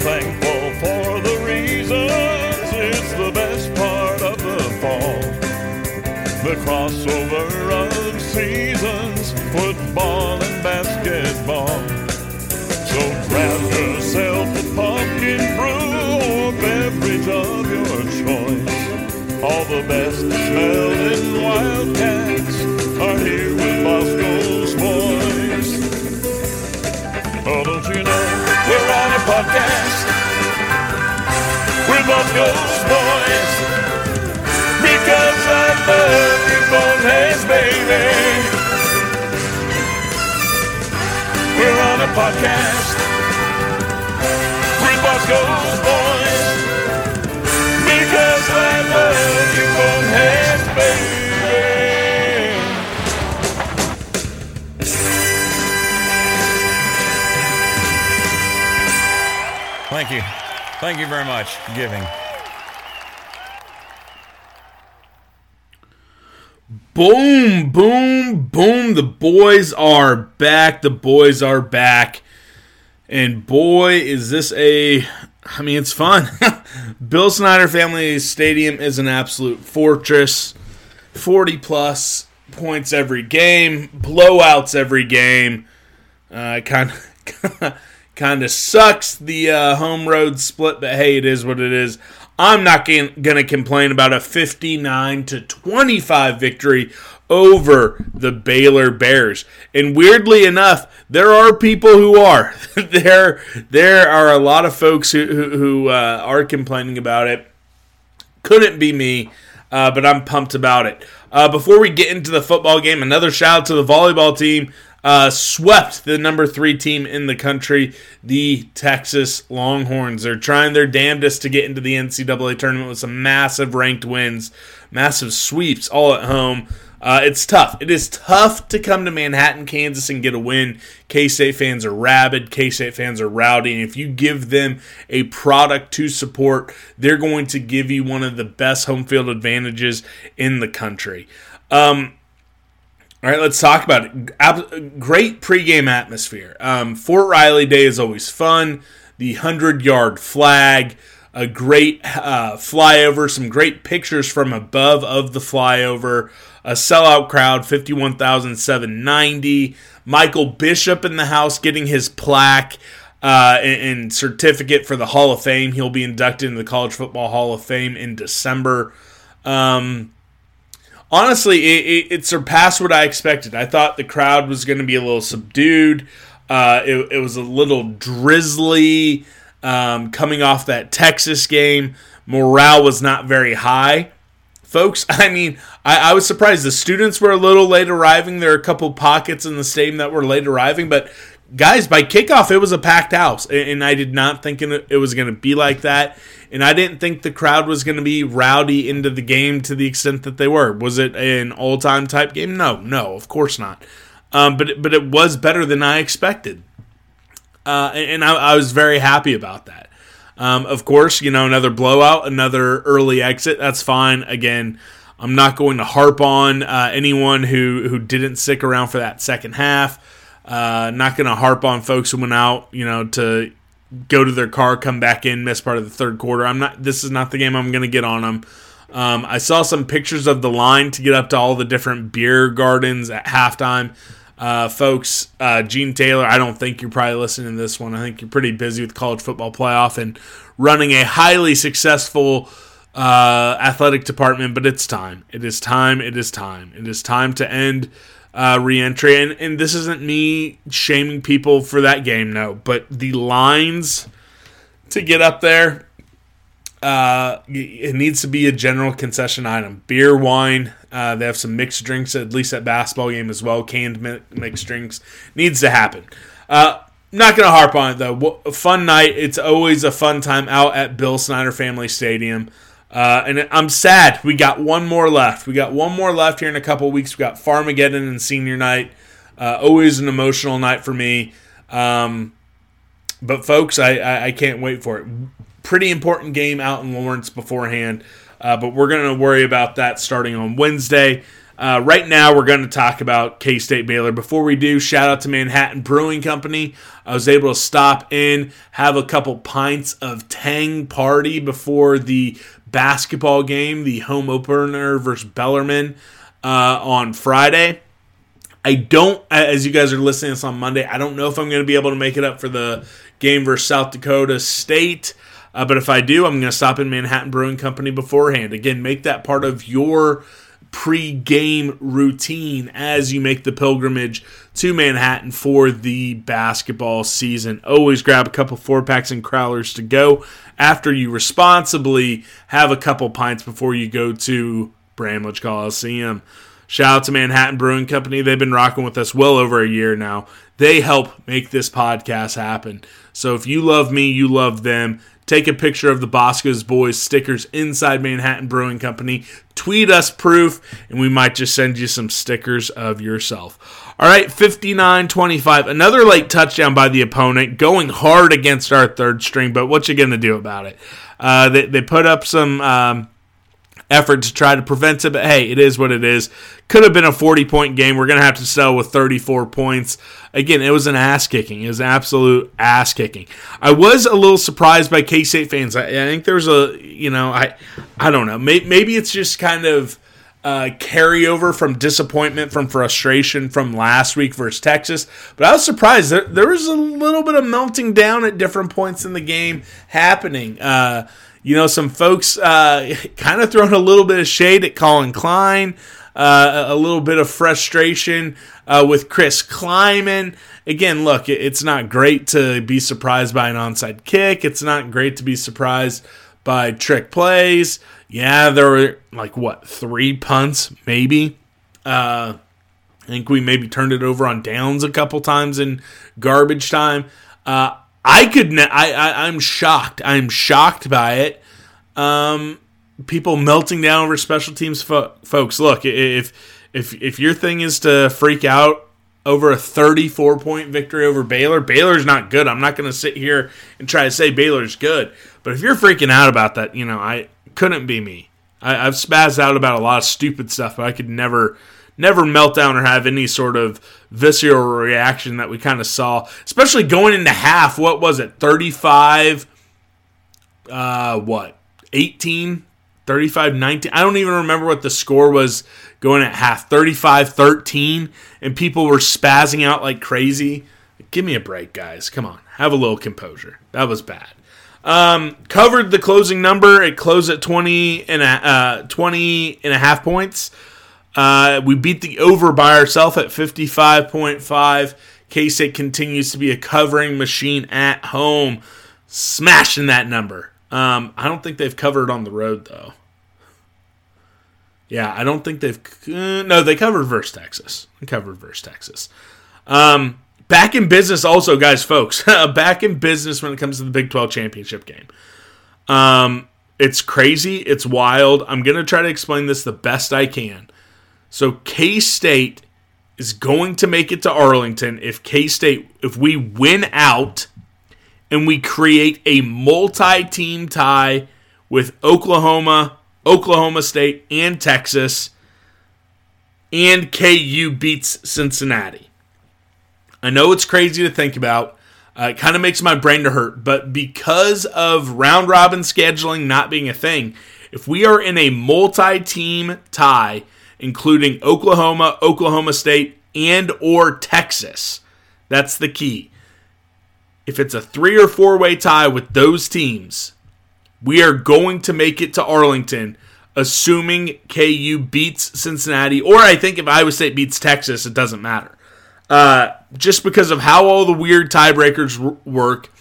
Thankful for the reasons. It's the best part of the fall. The crossover of seasons, football and basketball. So grab yourself a pumpkin brew or beverage of your choice. All the best smelling Wildcats Bosco's boys? Because I love you, boneheads, baby. We're on a podcast with Bosco's boys. Because I love you, boneheads, baby. Thank you. Thank you very much giving. Boom, boom, boom. The boys are back. The boys are back. And boy, is this a. I mean, it's fun. Bill Snyder Family Stadium is an absolute fortress. 40 plus points every game, blowouts every game. Uh, kind of. Kind of sucks the uh, home road split, but hey, it is what it is. I'm not going to complain about a 59 to 25 victory over the Baylor Bears. And weirdly enough, there are people who are. there there are a lot of folks who who, uh, are complaining about it. Couldn't be me, uh, but I'm pumped about it. Uh, before we get into the football game, another shout out to the volleyball team uh, swept the number three team in the country, the Texas Longhorns. They're trying their damnedest to get into the NCAA tournament with some massive ranked wins, massive sweeps all at home. Uh, it's tough. It is tough to come to Manhattan, Kansas, and get a win. K State fans are rabid. K State fans are rowdy. And if you give them a product to support, they're going to give you one of the best home field advantages in the country. Um, all right, let's talk about it. Great pregame atmosphere. Um, Fort Riley Day is always fun. The 100 yard flag, a great uh, flyover, some great pictures from above of the flyover, a sellout crowd, 51,790. Michael Bishop in the house getting his plaque uh, and, and certificate for the Hall of Fame. He'll be inducted into the College Football Hall of Fame in December. Um, honestly, it, it, it, surpassed what I expected. I thought the crowd was going to be a little subdued. Uh, it, it, was a little drizzly um, coming off that Texas game. Morale was not very high. Folks, I mean, I, I, was surprised. The students were a little late arriving. There are a couple pockets in the stadium that were late arriving, but guys, by kickoff, it was a packed house, and I did not think it was going to be like that. And I didn't think the crowd was going to be rowdy into the game to the extent that they were. Was it an all time type game? No, no, of course not. Um, but but it was better than I expected, uh, and I, I, was very happy about that. Um, of course, you know another blowout, another early exit. That's fine. Again, I'm not going to harp on uh, anyone who who didn't stick around for that second half. Uh, not going to harp on folks who went out, you know, to go to their car, come back in, miss part of the third quarter. I'm not. This is not the game I'm going to get on them. Um, I saw some pictures of the line to get up to all the different beer gardens at halftime. Uh, folks, uh, Gene Taylor, I don't think you're probably listening to this one. I think you're pretty busy with college football playoff and running a highly successful uh, athletic department, but it's time. It is time. It is time. It is time to end uh, reentry. And, and this isn't me shaming people for that game, no, but the lines to get up there, uh, it needs to be a general concession item. Beer, wine, uh, they have some mixed drinks, at least at basketball game as well. Canned mixed drinks needs to happen. Uh, not going to harp on it though. Fun night. It's always a fun time out at Bill Snyder Family Stadium. Uh, and I'm sad. We got one more left. We got one more left here in a couple weeks. We got Farmageddon and Senior Night. Uh, always an emotional night for me. Um, but folks, I, I, I can't wait for it. Pretty important game out in Lawrence beforehand. Uh, but we're going to worry about that starting on Wednesday. Uh, right now, we're going to talk about K State Baylor. Before we do, shout out to Manhattan Brewing Company. I was able to stop in, have a couple pints of Tang Party before the basketball game, the home opener versus Bellarmine uh, on Friday. I don't, as you guys are listening to this on Monday, I don't know if I'm going to be able to make it up for the game versus South Dakota State. Uh, but if I do, I'm going to stop in Manhattan Brewing Company beforehand. Again, make that part of your pre-game routine as you make the pilgrimage to Manhattan for the basketball season. Always grab a couple four packs and crowlers to go after you responsibly have a couple pints before you go to Bramlage Coliseum. Shout out to Manhattan Brewing Company. They've been rocking with us well over a year now. They help make this podcast happen. So if you love me, you love them. Take a picture of the Bosco's Boys stickers inside Manhattan Brewing Company. Tweet us proof, and we might just send you some stickers of yourself. All right, 59 25. Another late touchdown by the opponent, going hard against our third string, but what you going to do about it? Uh, they, they put up some. Um, effort to try to prevent it. But hey, it is what it is. Could have been a 40 point game. We're going to have to sell with 34 points. Again, it was an ass kicking. It was absolute ass kicking. I was a little surprised by K State fans. I, I, think there's a, you know, I, I don't know. Maybe, maybe it's just kind of. Uh, carryover from disappointment, from frustration from last week versus Texas. But I was surprised. There, there was a little bit of melting down at different points in the game happening. Uh, you know, some folks uh, kind of throwing a little bit of shade at Collin Klein, uh, a little bit of frustration uh, with Chris Klieman. Again, look, it's not great to be surprised by an onside kick. It's not great to be surprised by trick plays. Yeah, there were like what three punts, maybe. Uh, I think we maybe turned it over on downs a couple times in garbage time. Uh, I could. Ne- I, I I'm shocked. I'm shocked by it. Um, people melting down over special teams, fo- folks. Look, if if if your thing is to freak out over a 34 point victory over Baylor, Baylor's not good. I'm not going to sit here and try to say Baylor's good. But if you're freaking out about that, you know, I couldn't be me. I, I've spazzed out about a lot of stupid stuff, but I could never never melt down or have any sort of visceral reaction that we kind of saw, especially going into half. What was it? 35, uh, what? 18, 35, 19. I don't even remember what the score was going at half. 35, 13. And people were spazzing out like crazy. Give me a break, guys. Come on. Have a little composure. That was bad. Um, covered the closing number. It closed at 20 and a, uh, 20 and a half points. Uh, we beat the over by ourselves at 55.5. K State continues to be a covering machine at home, smashing that number. Um, I don't think they've covered on the road though. Yeah, I don't think they've. Uh, no, they covered versus Texas. They covered versus Texas. Um, back in business also, guys, folks. back in business when it comes to the Big 12 championship game. Um, it's crazy. It's wild. I'm going to try to explain this the best I can. So, K State is going to make it to Arlington if K State, if we win out and we create a multi team tie with Oklahoma, Oklahoma State, and Texas, and KU beats Cincinnati. I know it's crazy to think about. Uh, it kind of makes my brain to hurt, but because of round robin scheduling not being a thing, if we are in a multi team tie, including Oklahoma, Oklahoma State, and or Texas, that's the key. If it's a three or four way tie with those teams, we are going to make it to Arlington, assuming KU beats Cincinnati, or I think if Iowa State beats Texas, it doesn't matter. Uh, just because of how all the weird tiebreakers r- work,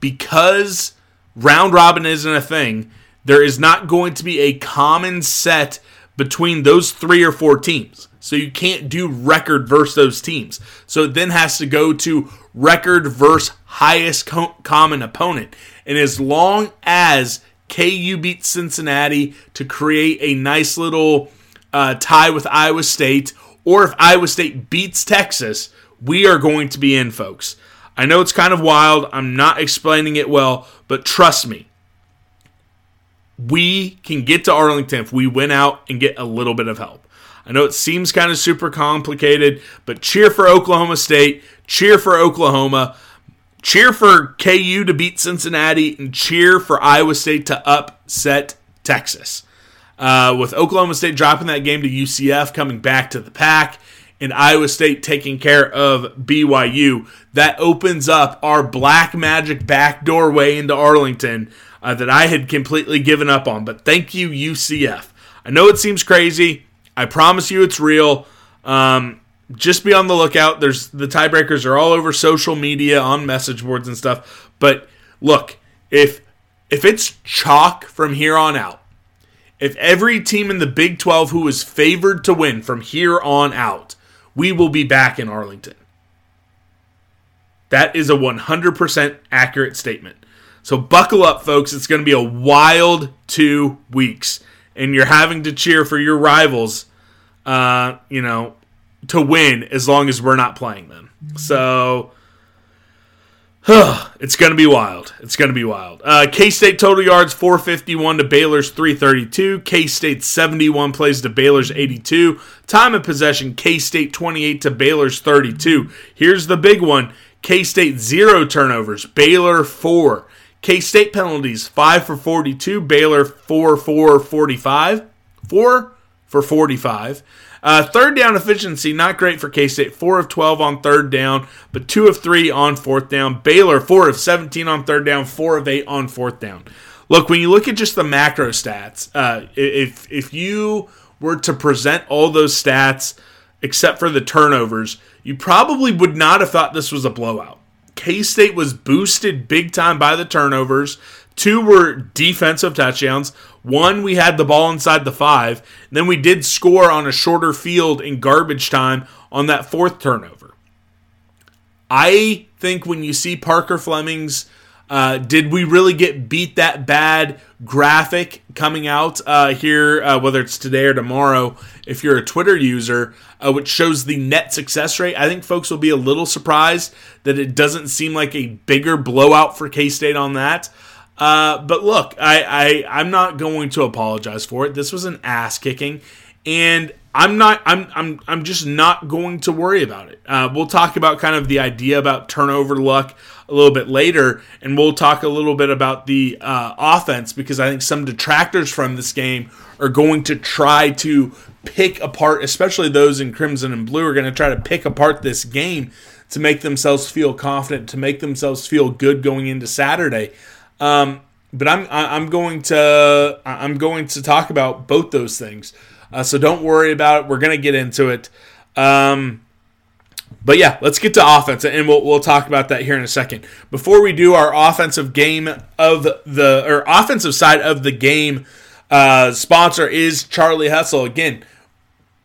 because round robin isn't a thing, there is not going to be a common set between those three or four teams. So you can't do record versus those teams. So it then has to go to record versus highest co- common opponent. And as long as KU beats Cincinnati to create a nice little uh, tie with Iowa State, or if Iowa State beats Texas, we are going to be in, folks. I know it's kind of wild. I'm not explaining it well, but trust me, we can get to Arlington if we win out and get a little bit of help. I know it seems kind of super complicated, but cheer for Oklahoma State, cheer for Oklahoma, cheer for KU to beat Cincinnati, and cheer for Iowa State to upset Texas. Uh, with Oklahoma State dropping that game to UCF, coming back to the pack, and Iowa State taking care of BYU, that opens up our black magic back doorway into Arlington uh, that I had completely given up on. But thank you, UCF. I know it seems crazy. I promise you it's real. Um, just be on the lookout. There's the tiebreakers are all over social media, on message boards and stuff. But look, if if it's chalk from here on out, if every team in the Big 12 who is favored to win from here on out, we will be back in Arlington. That is a 100% accurate statement. So buckle up, folks. It's going to be a wild two weeks, and you're having to cheer for your rivals, uh, you know, to win as long as we're not playing them. So it's going to be wild. It's going to be wild. Uh, K State total yards 451 to Baylor's 332. K State 71 plays to Baylor's 82. Time of possession K State 28 to Baylor's 32. Here's the big one K State zero turnovers, Baylor 4. K State penalties 5 for 42, Baylor 4 for 45. 4 for 45. Uh, third down efficiency, not great for K State. 4 of 12 on third down, but 2 of 3 on fourth down. Baylor, 4 of 17 on third down, 4 of 8 on fourth down. Look, when you look at just the macro stats, uh, if, if you were to present all those stats except for the turnovers, you probably would not have thought this was a blowout. K State was boosted big time by the turnovers. Two were defensive touchdowns. One, we had the ball inside the five. Then we did score on a shorter field in garbage time on that fourth turnover. I think when you see Parker Fleming's uh, did we really get beat that bad graphic coming out uh, here, uh, whether it's today or tomorrow, if you're a Twitter user, uh, which shows the net success rate? I think folks will be a little surprised that it doesn't seem like a bigger blowout for K State on that. Uh, but look, I, I I'm not going to apologize for it. This was an ass kicking, and I'm not. I'm. I'm. I'm just not going to worry about it. Uh, we'll talk about kind of the idea about turnover luck a little bit later, and we'll talk a little bit about the uh, offense because I think some detractors from this game are going to try to pick apart, especially those in crimson and blue, are going to try to pick apart this game to make themselves feel confident, to make themselves feel good going into Saturday. Um, but I'm I'm going to I'm going to talk about both those things. Uh, so don't worry about it. We're gonna get into it. Um, but yeah, let's get to offense, and we'll we'll talk about that here in a second. Before we do our offensive game of the or offensive side of the game, uh, sponsor is Charlie Hustle. Again,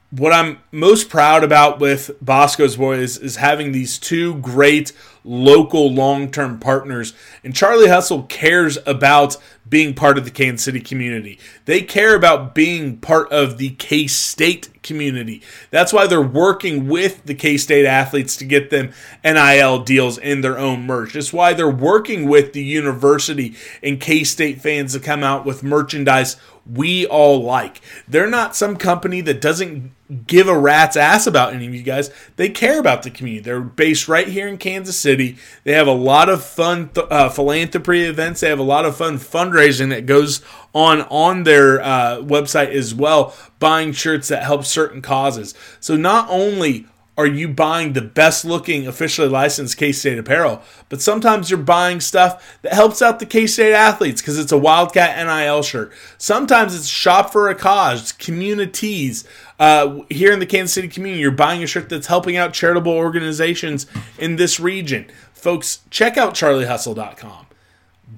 what I'm most proud about with Bosco's Boys is having these two great local long term partners. And Charlie Hustle cares about being part of the Kansas City community. They care about being part of the K State community. That's why they're working with the K State athletes to get them NIL deals in their own merch. That's why they're working with the university and K State fans to come out with merchandise we all like. They're not some company that doesn't give a rat's ass about any of you guys. They care about the community. They're based right here in Kansas City. They have a lot of fun th- uh, philanthropy events. They have a lot of fun fundraising that goes on on their uh, website as well, buying shirts that help certain causes. So not only are you buying the best looking officially licensed K State apparel, but sometimes you're buying stuff that helps out the K State athletes because it's a Wildcat NIL shirt. Sometimes it's shop for a cause, communities. Uh, here in the Kansas City community, you're buying a shirt that's helping out charitable organizations in this region. Folks, check out charliehustle.com.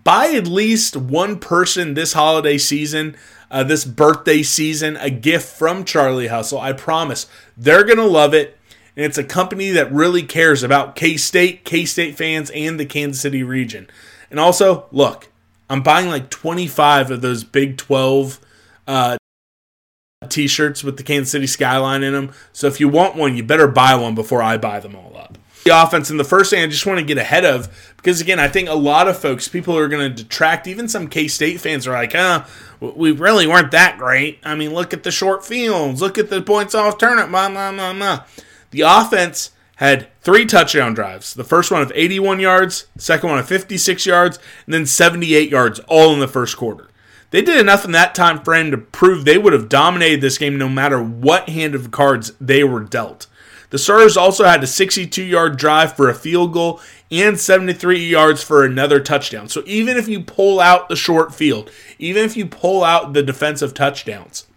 Buy at least one person this holiday season. Uh, this birthday season, a gift from Charlie Hustle. I promise they're going to love it and it's a company that really cares about K State, K State fans, and the Kansas City region. And also, look, I'm buying like 25 of those Big 12 uh, t shirts with the Kansas City skyline in them. So if you want one, you better buy one before I buy them all up. The offense, and the first thing I just want to get ahead of, because again, I think a lot of folks, people are going to detract, even some K State fans are like, huh, we really weren't that great. I mean, look at the short fields, look at the points off turn blah, blah, blah, blah. The offense had three touchdown drives. The first one of 81 yards, second one of 56 yards, and then 78 yards, all in the first quarter. They did enough in that time frame to prove they would have dominated this game no matter what hand of cards they were dealt. The starters also had a 62 yard drive for a field goal and 73 yards for another touchdown. So even if you pull out the short field, even if you pull out the defensive touchdowns,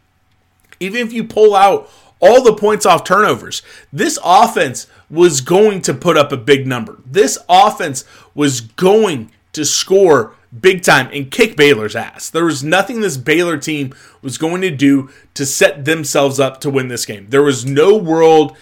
even if you pull out all the points off turnovers. This offense was going to put up a big number. This offense was going to score big time and kick Baylor's ass. There was nothing this Baylor team was going to do to set themselves up to win this game. There was no world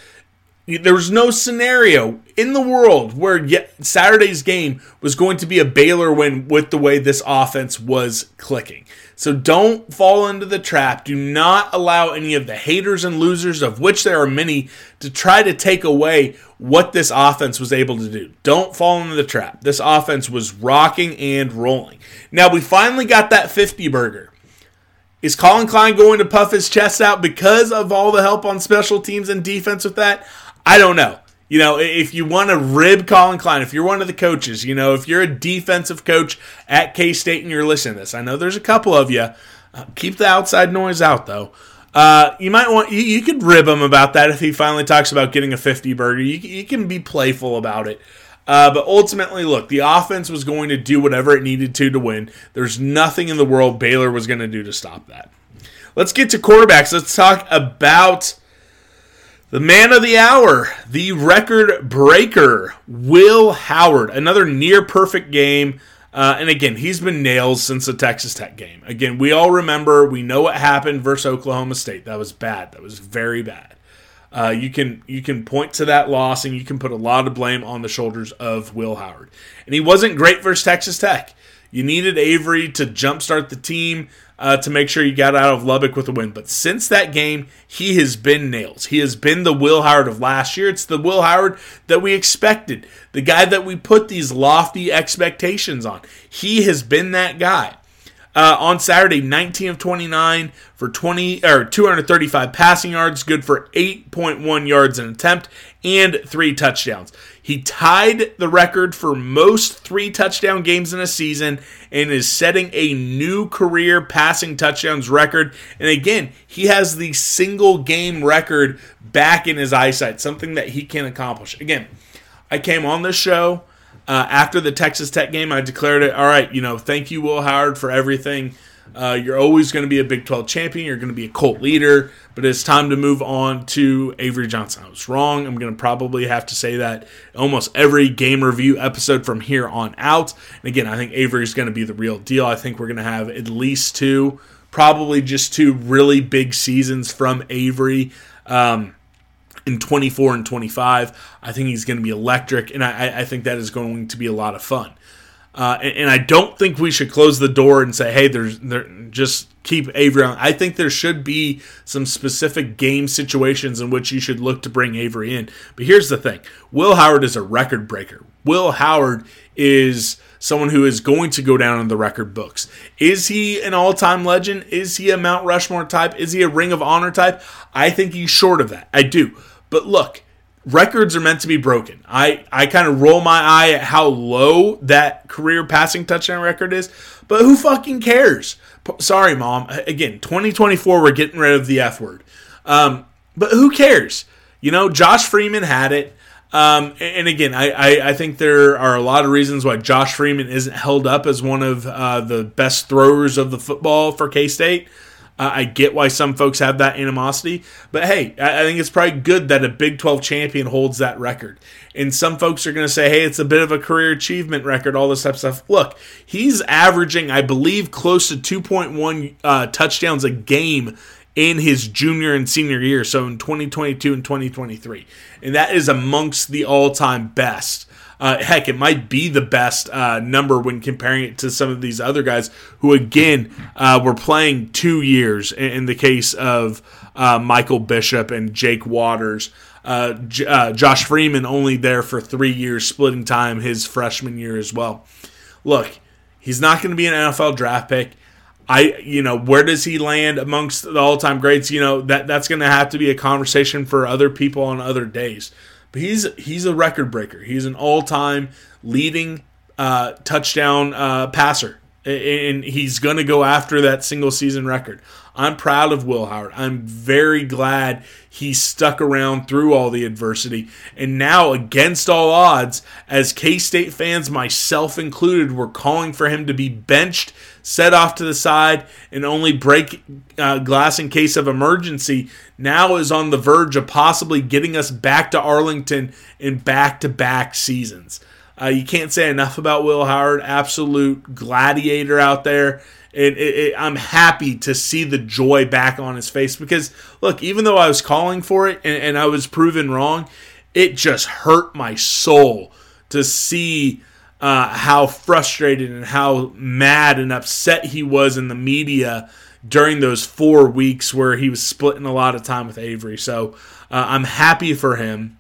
there was no scenario in the world where Saturday's game was going to be a Baylor win with the way this offense was clicking. So don't fall into the trap. Do not allow any of the haters and losers, of which there are many, to try to take away what this offense was able to do. Don't fall into the trap. This offense was rocking and rolling. Now we finally got that 50 burger. Is Collin Klein going to puff his chest out because of all the help on special teams and defense with that? I don't know. You know, if you want to rib Collin Klein, if you're one of the coaches, you know, if you're a defensive coach at K State and you're listening to this, I know there's a couple of you. Uh, keep the outside noise out, though. Uh, you might want you, you, could rib him about that if he finally talks about getting a 50 burger. You, you can be playful about it. Uh, but ultimately, look, the offense was going to do whatever it needed to to win. There's nothing in the world Baylor was going to do to stop that. Let's get to quarterbacks. Let's talk about the man of the hour, the record breaker, Will Howard. Another near perfect game. Uh, and again, he's been nails since the Texas Tech game. Again, we all remember, we know what happened versus Oklahoma State. That was bad. That was very bad. Uh, you can you can point to that loss and you can put a lot of blame on the shoulders of Will Howard. And he wasn't great versus Texas Tech. You needed Avery to jumpstart the team uh, to make sure you got out of Lubbock with a win. But since that game, he has been nails. He has been the Will Howard of last year. It's the Will Howard that we expected, the guy that we put these lofty expectations on. He has been that guy. Uh, on Saturday, 19 of 29 for 20 or 235 passing yards, good for 8.1 yards an attempt and three touchdowns. He tied the record for most three touchdown games in a season and is setting a new career passing touchdowns record. And again, he has the single game record back in his eyesight, something that he can accomplish. Again, I came on this show uh, after the Texas Tech game. I declared it, all right, you know, thank you, Will Howard, for everything. Uh, you're always going to be a Big 12 champion. You're going to be a cult leader, but it's time to move on to Avery Johnson. I was wrong. I'm going to probably have to say that almost every game review episode from here on out. And again, I think Avery is going to be the real deal. I think we're going to have at least two, probably just two really big seasons from Avery. Um, in 24 and 25. I think he's going to be electric, and I, I, think that is going to be a lot of fun. Uh, and, and, I don't think we should close the door and say, "Hey, there's there, just keep Avery on." I think there should be some specific game situations in which you should look to bring Avery in. But here's the thing: Will Howard is a record breaker. Will Howard is someone who is going to go down in the record books. Is he an all time legend? Is he a Mount Rushmore type? Is he a Ring of Honor type? I think he's short of that. I do. But look, records are meant to be broken. I, I kind of roll my eye at how low that career passing touchdown record is, but who fucking cares? P- sorry, mom. Again, 2024, we're getting rid of the F word. Um, but who cares? You know, Josh Freeman had it. Um, and again, I, I, I, think there are a lot of reasons why Josh Freeman isn't held up as one of uh, the best throwers of the football for K State. Uh, I get why some folks have that animosity, but hey, I, I think it's probably good that a Big 12 champion holds that record. And some folks are going to say, hey, it's a bit of a career achievement record, all this type of stuff. Look, he's averaging, I believe, close to 2.1 uh, touchdowns a game in his junior and senior year, so in 2022 and 2023. And that is amongst the all time best. Uh, heck, it might be the best uh, number when comparing it to some of these other guys who, again, uh, were playing two years in, in the case of uh, Michael Bishop and Jake Waters. Uh, J- uh, Josh Freeman only there for three years, splitting time his freshman year as well. Look, he's not going to be an NFL draft pick. I, you know, where does he land amongst the all-time greats? You know, that that's going to have to be a conversation for other people on other days. But he's he's a record breaker. He's an all-time leading uh, touchdown uh, passer, and he's going to go after that single season record. I'm proud of Will Howard. I'm very glad he stuck around through all the adversity. And now, against all odds, as K State fans, myself included, were calling for him to be benched, set off to the side, and only break uh, glass in case of emergency, now is on the verge of possibly getting us back to Arlington in back to back seasons. Uh, you can't say enough about Will Howard, absolute gladiator out there it, it, I'm happy to see the joy back on his face because look, even though I was calling for it and, and I was proven wrong, it just hurt my soul to see uh, how frustrated and how mad and upset he was in the media during those four weeks where he was splitting a lot of time with Avery. So uh, I'm happy for him,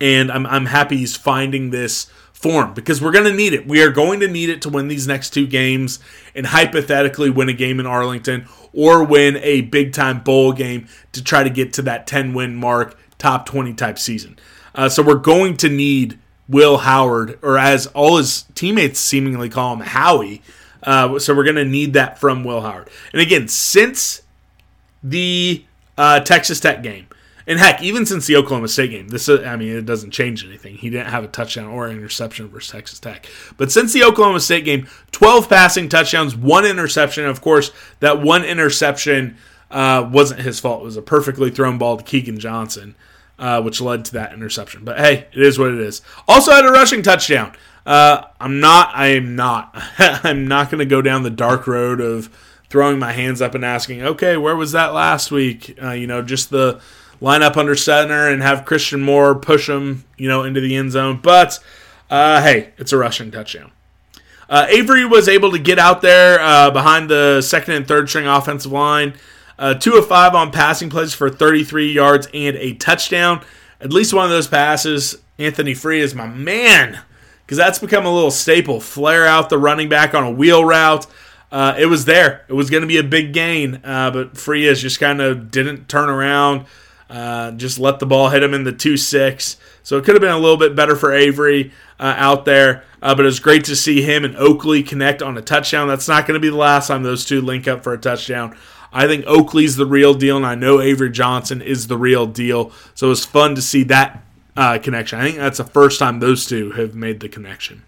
and I'm, I'm happy he's finding this form because we're going to need it. We are going to need it to win these next two games and hypothetically win a game in Arlington or win a big time bowl game to try to get to that 10 win mark, top 20 type season. Uh, so we're going to need Will Howard, or as all his teammates seemingly call him, Howie. Uh, so we're going to need that from Will Howard. And again, since the uh, Texas Tech game, and heck, even since the Oklahoma State game, this I mean, it doesn't change anything. He didn't have a touchdown or an interception versus Texas Tech. But since the Oklahoma State game, 12 passing touchdowns, one interception. Of course, that one interception uh, wasn't his fault. It was a perfectly thrown ball to Keagan Johnson, uh, which led to that interception. But hey, it is what it is. Also had a rushing touchdown. Uh, I'm not. I am not. I'm not going to go down the dark road of throwing my hands up and asking, okay, where was that last week? Uh, you know, just the line up under center and have Christian Moore push him, you know, into the end zone. But uh, hey, it's a rushing touchdown. Uh, Avery was able to get out there uh, behind the second and third string offensive line. Uh, two of five on passing plays for 33 yards and a touchdown. At least one of those passes, Anthony Frias my man because that's become a little staple. Flare out the running back on a wheel route. Uh, it was there. It was going to be a big gain, uh, but is just kind of didn't turn around. Uh, just let the ball hit him in the 2 6. So it could have been a little bit better for Avery uh, out there. Uh, but it was great to see him and Oakley connect on a touchdown. That's not going to be the last time those two link up for a touchdown. I think Oakley's the real deal, and I know Avery Johnson is the real deal. So it was fun to see that uh, connection. I think that's the first time those two have made the connection.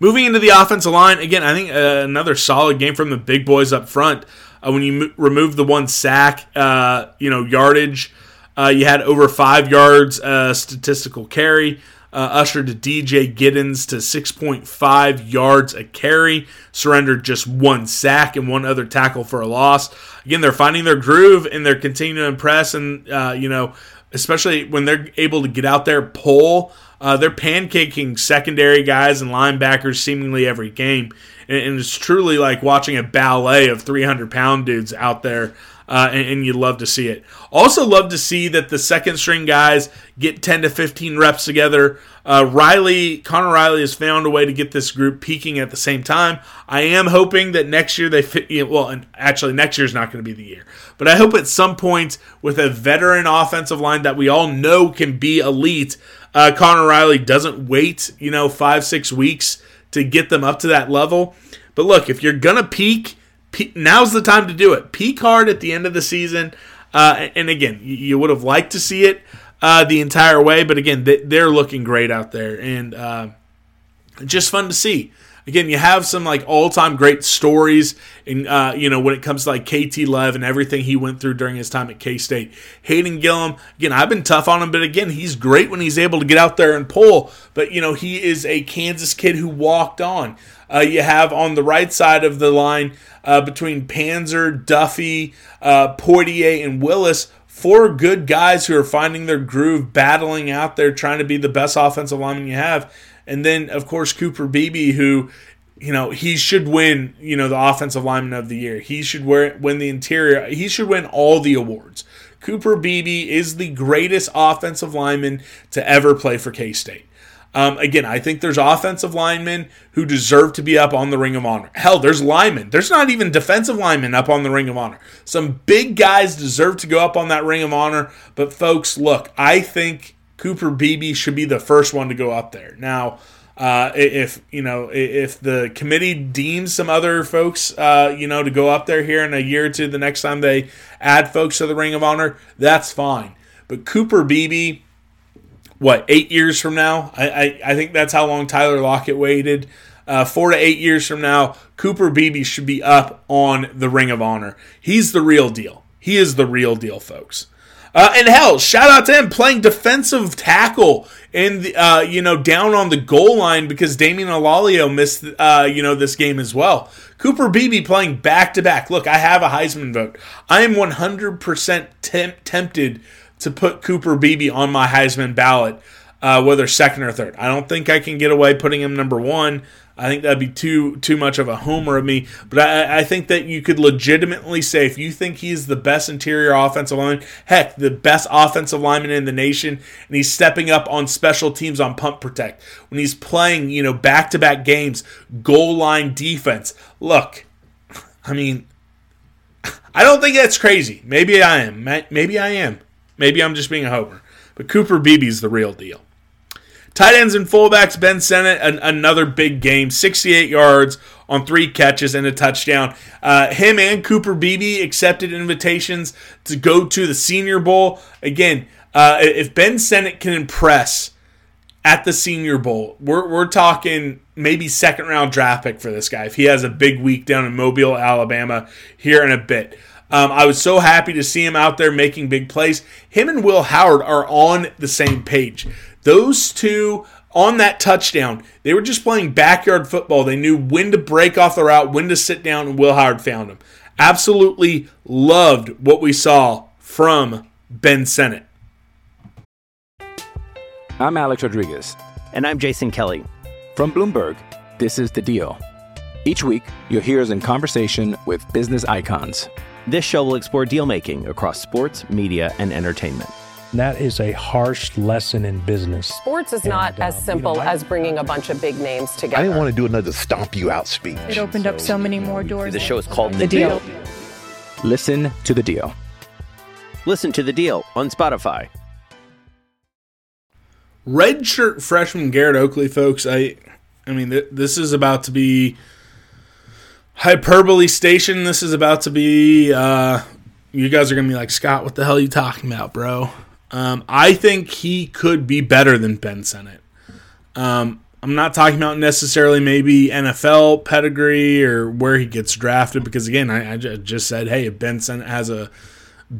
Moving into the offensive line, again, I think uh, another solid game from the big boys up front. Uh, when you m- remove the one sack, uh, you know, yardage, uh, you had over five yards uh, statistical carry. uh, ushered to DJ Giddens to 6.5 yards a carry, surrendered just one sack and one other tackle for a loss. Again, they're finding their groove and they're continuing to impress. And, you know, especially when they're able to get out there, pull, uh, they're pancaking secondary guys and linebackers seemingly every game. And, and it's truly like watching a ballet of 300 pound dudes out there uh, and, and, you love to see it. Also, love to see that the second string guys get 10 to 15 reps together. Uh, Riley, Conor Riley has found a way to get this group peaking at the same time. I am hoping that next year they fit. You know, well, and actually, next year is not going to be the year, but I hope at some point with a veteran offensive line that we all know can be elite, uh, Conor Riley doesn't wait, you know, five, six weeks to get them up to that level. But look, if you're going to peak, now's the time to do it. Peak hard at the end of the season. Uh, and again, you would have liked to see it uh, the entire way, but again, they're looking great out there, and uh, just fun to see. Again, you have some like all-time great stories, and uh, you know when it comes to like KT Love and everything he went through during his time at K State. Hayden Gillum, again, I've been tough on him, but again, he's great when he's able to get out there and pull. But you know, he is a Kansas kid who walked on. Uh, you have on the right side of the line uh, between Panzer, Duffie, uh, Poitier, and Willis. Four good guys who are finding their groove, battling out there, trying to be the best offensive lineman you have. And then, of course, Cooper Beebe, who, you know, he should win, you know, the offensive lineman of the year. He should win the interior. He should win all the awards. Cooper Beebe is the greatest offensive lineman to ever play for K State. Um, again, I think there's offensive linemen who deserve to be up on the Ring of Honor. Hell, there's linemen. There's not even defensive linemen up on the Ring of Honor. Some big guys deserve to go up on that Ring of Honor. But folks, look, I think Cooper Beebe should be the first one to go up there. Now, uh, if you know if the committee deems some other folks uh, you know to go up there here in a year or two the next time they add folks to the ring of honor that's fine but cooper beebe what eight years from now. I I, I think that's how long Tyler Lockett waited. Uh, four to eight years from now, Cooper Beebe should be up on the Ring of Honor. He's the real deal. He is the real deal, folks. Uh, and hell, shout out to him playing defensive tackle in the uh, you know down on the goal line because Damian Ilalio missed uh, you know this game as well. Cooper Beebe playing back to back. Look, I have a Heisman vote. I am 100% temp- tempted to put Cooper Beebe on my Heisman ballot, uh, whether second or third. I don't think I can get away putting him number one. I think that'd be too too much of a homer of me. But I, I think that you could legitimately say if you think he's the best interior offensive lineman, heck, the best offensive lineman in the nation, and he's stepping up on special teams on punt protect when he's playing, you know, back to back games, goal line defense. Look, I mean, I don't think that's crazy. Maybe I am. Maybe I am. Maybe I'm just being a homer. But Cooper Beebe's the real deal. Tight ends and fullbacks, Ben Sinnott, an, another big game, 68 yards on three catches and a touchdown. Uh, him and Cooper Beebe accepted invitations to go to the Senior Bowl. Again, uh, if Ben Sinnott can impress at the Senior Bowl, we're, we're talking maybe second round draft pick for this guy if he has a big week down in Mobile, Alabama here in a bit. Um, I was so happy to see him out there making big plays. Him and Will Howard are on the same page. Those two on that touchdown, they were just playing backyard football. They knew when to break off the route, when to sit down, and Will Howard found them. Absolutely loved what we saw from Ben Sinnott. I'm Alex Rodriguez. And I'm Jason Kelly. From Bloomberg, this is The Deal. Each week, you'll hear us in conversation with business icons. This show will explore deal making across sports, media, and entertainment. That is a harsh lesson in business. Sports is and, not as simple you know, as bringing a bunch of big names together. I didn't want to do another stomp you out speech. It opened so, up so many more doors. The show is called The, the deal. deal. Listen to the deal. Listen to the deal on Spotify. Redshirt freshman Garrett Oakley, folks. I, I mean, th- this is about to be hyperbole station. This is about to be. Uh, you guys are gonna be like Scott. What the hell are you talking about, bro? Um, I think he could be better than Ben Sinnott. Um, I'm not talking about necessarily maybe NFL pedigree or where he gets drafted because again, I, I just said, hey, if Ben Sinnott has a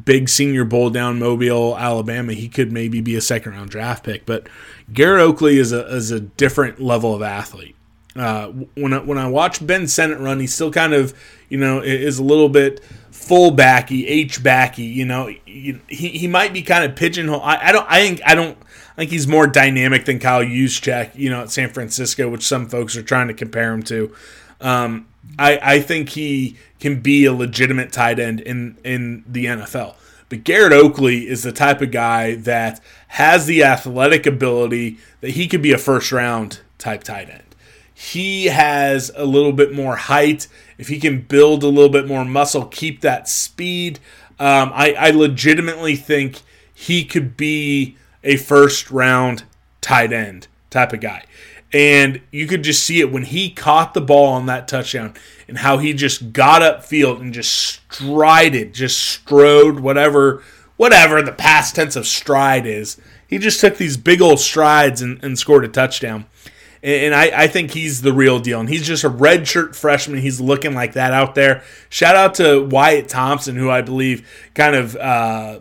big Senior Bowl down Mobile, Alabama, he could maybe be a second round draft pick. But Garrett Oakley is a is a different level of athlete. Uh, when I, when I watch Ben Sinnott run, he still kind of you know is a little bit full backy, H backy. You know, he, he might be kind of pigeonhole. I, I don't. I think I don't. I think he's more dynamic than Kyle Juszczyk, you know, at San Francisco, which some folks are trying to compare him to. Um, I, I think he can be a legitimate tight end in, in the NFL. But Garrett Oakley is the type of guy that has the athletic ability that he could be a first round type tight end. He has a little bit more height. If he can build a little bit more muscle, keep that speed, um, I, I legitimately think he could be a first round tight end type of guy. And you could just see it when he caught the ball on that touchdown and how he just got upfield and just strided, just strode, whatever whatever the past tense of stride is. He just took these big old strides and, and scored a touchdown. And, I, I, think he's the real deal. And he's just a redshirt freshman. He's looking like that out there. Shout out to Wyatt Thompson, who I believe kind of uh,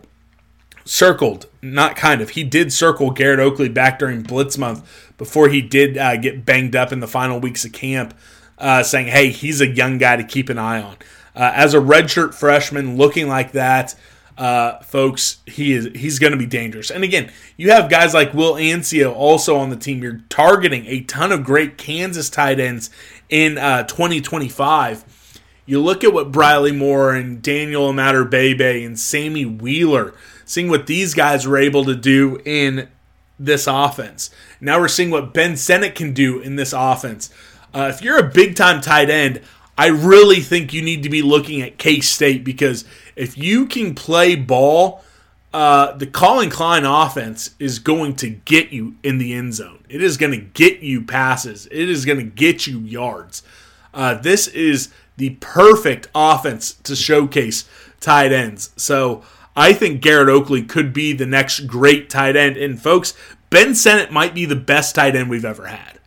circled, not kind of, he did circle Garrett Oakley back during Blitz Month before he did uh, get banged up in the final weeks of camp, uh, saying, hey, he's a young guy to keep an eye on. Uh, as a redshirt freshman looking like that, uh, folks, he is he's going to be dangerous. And again, you have guys like Will Ancio also on the team. You're targeting a ton of great Kansas tight ends in uh, 2025. You look at what Briley Moore and Daniel Imatorbhebhe and Sammy Wheeler – seeing what these guys were able to do in this offense. Now we're seeing what Ben Sinnott can do in this offense. Uh, if you're a big time tight end, I really think you need to be looking at K State because if you can play ball, uh, the Collin Klein offense is going to get you in the end zone. It is going to get you passes. It is going to get you yards. Uh, this is the perfect offense to showcase tight ends. So I think Garrett Oakley could be the next great tight end. And folks, Ben Sinnott might be the best tight end we've ever had.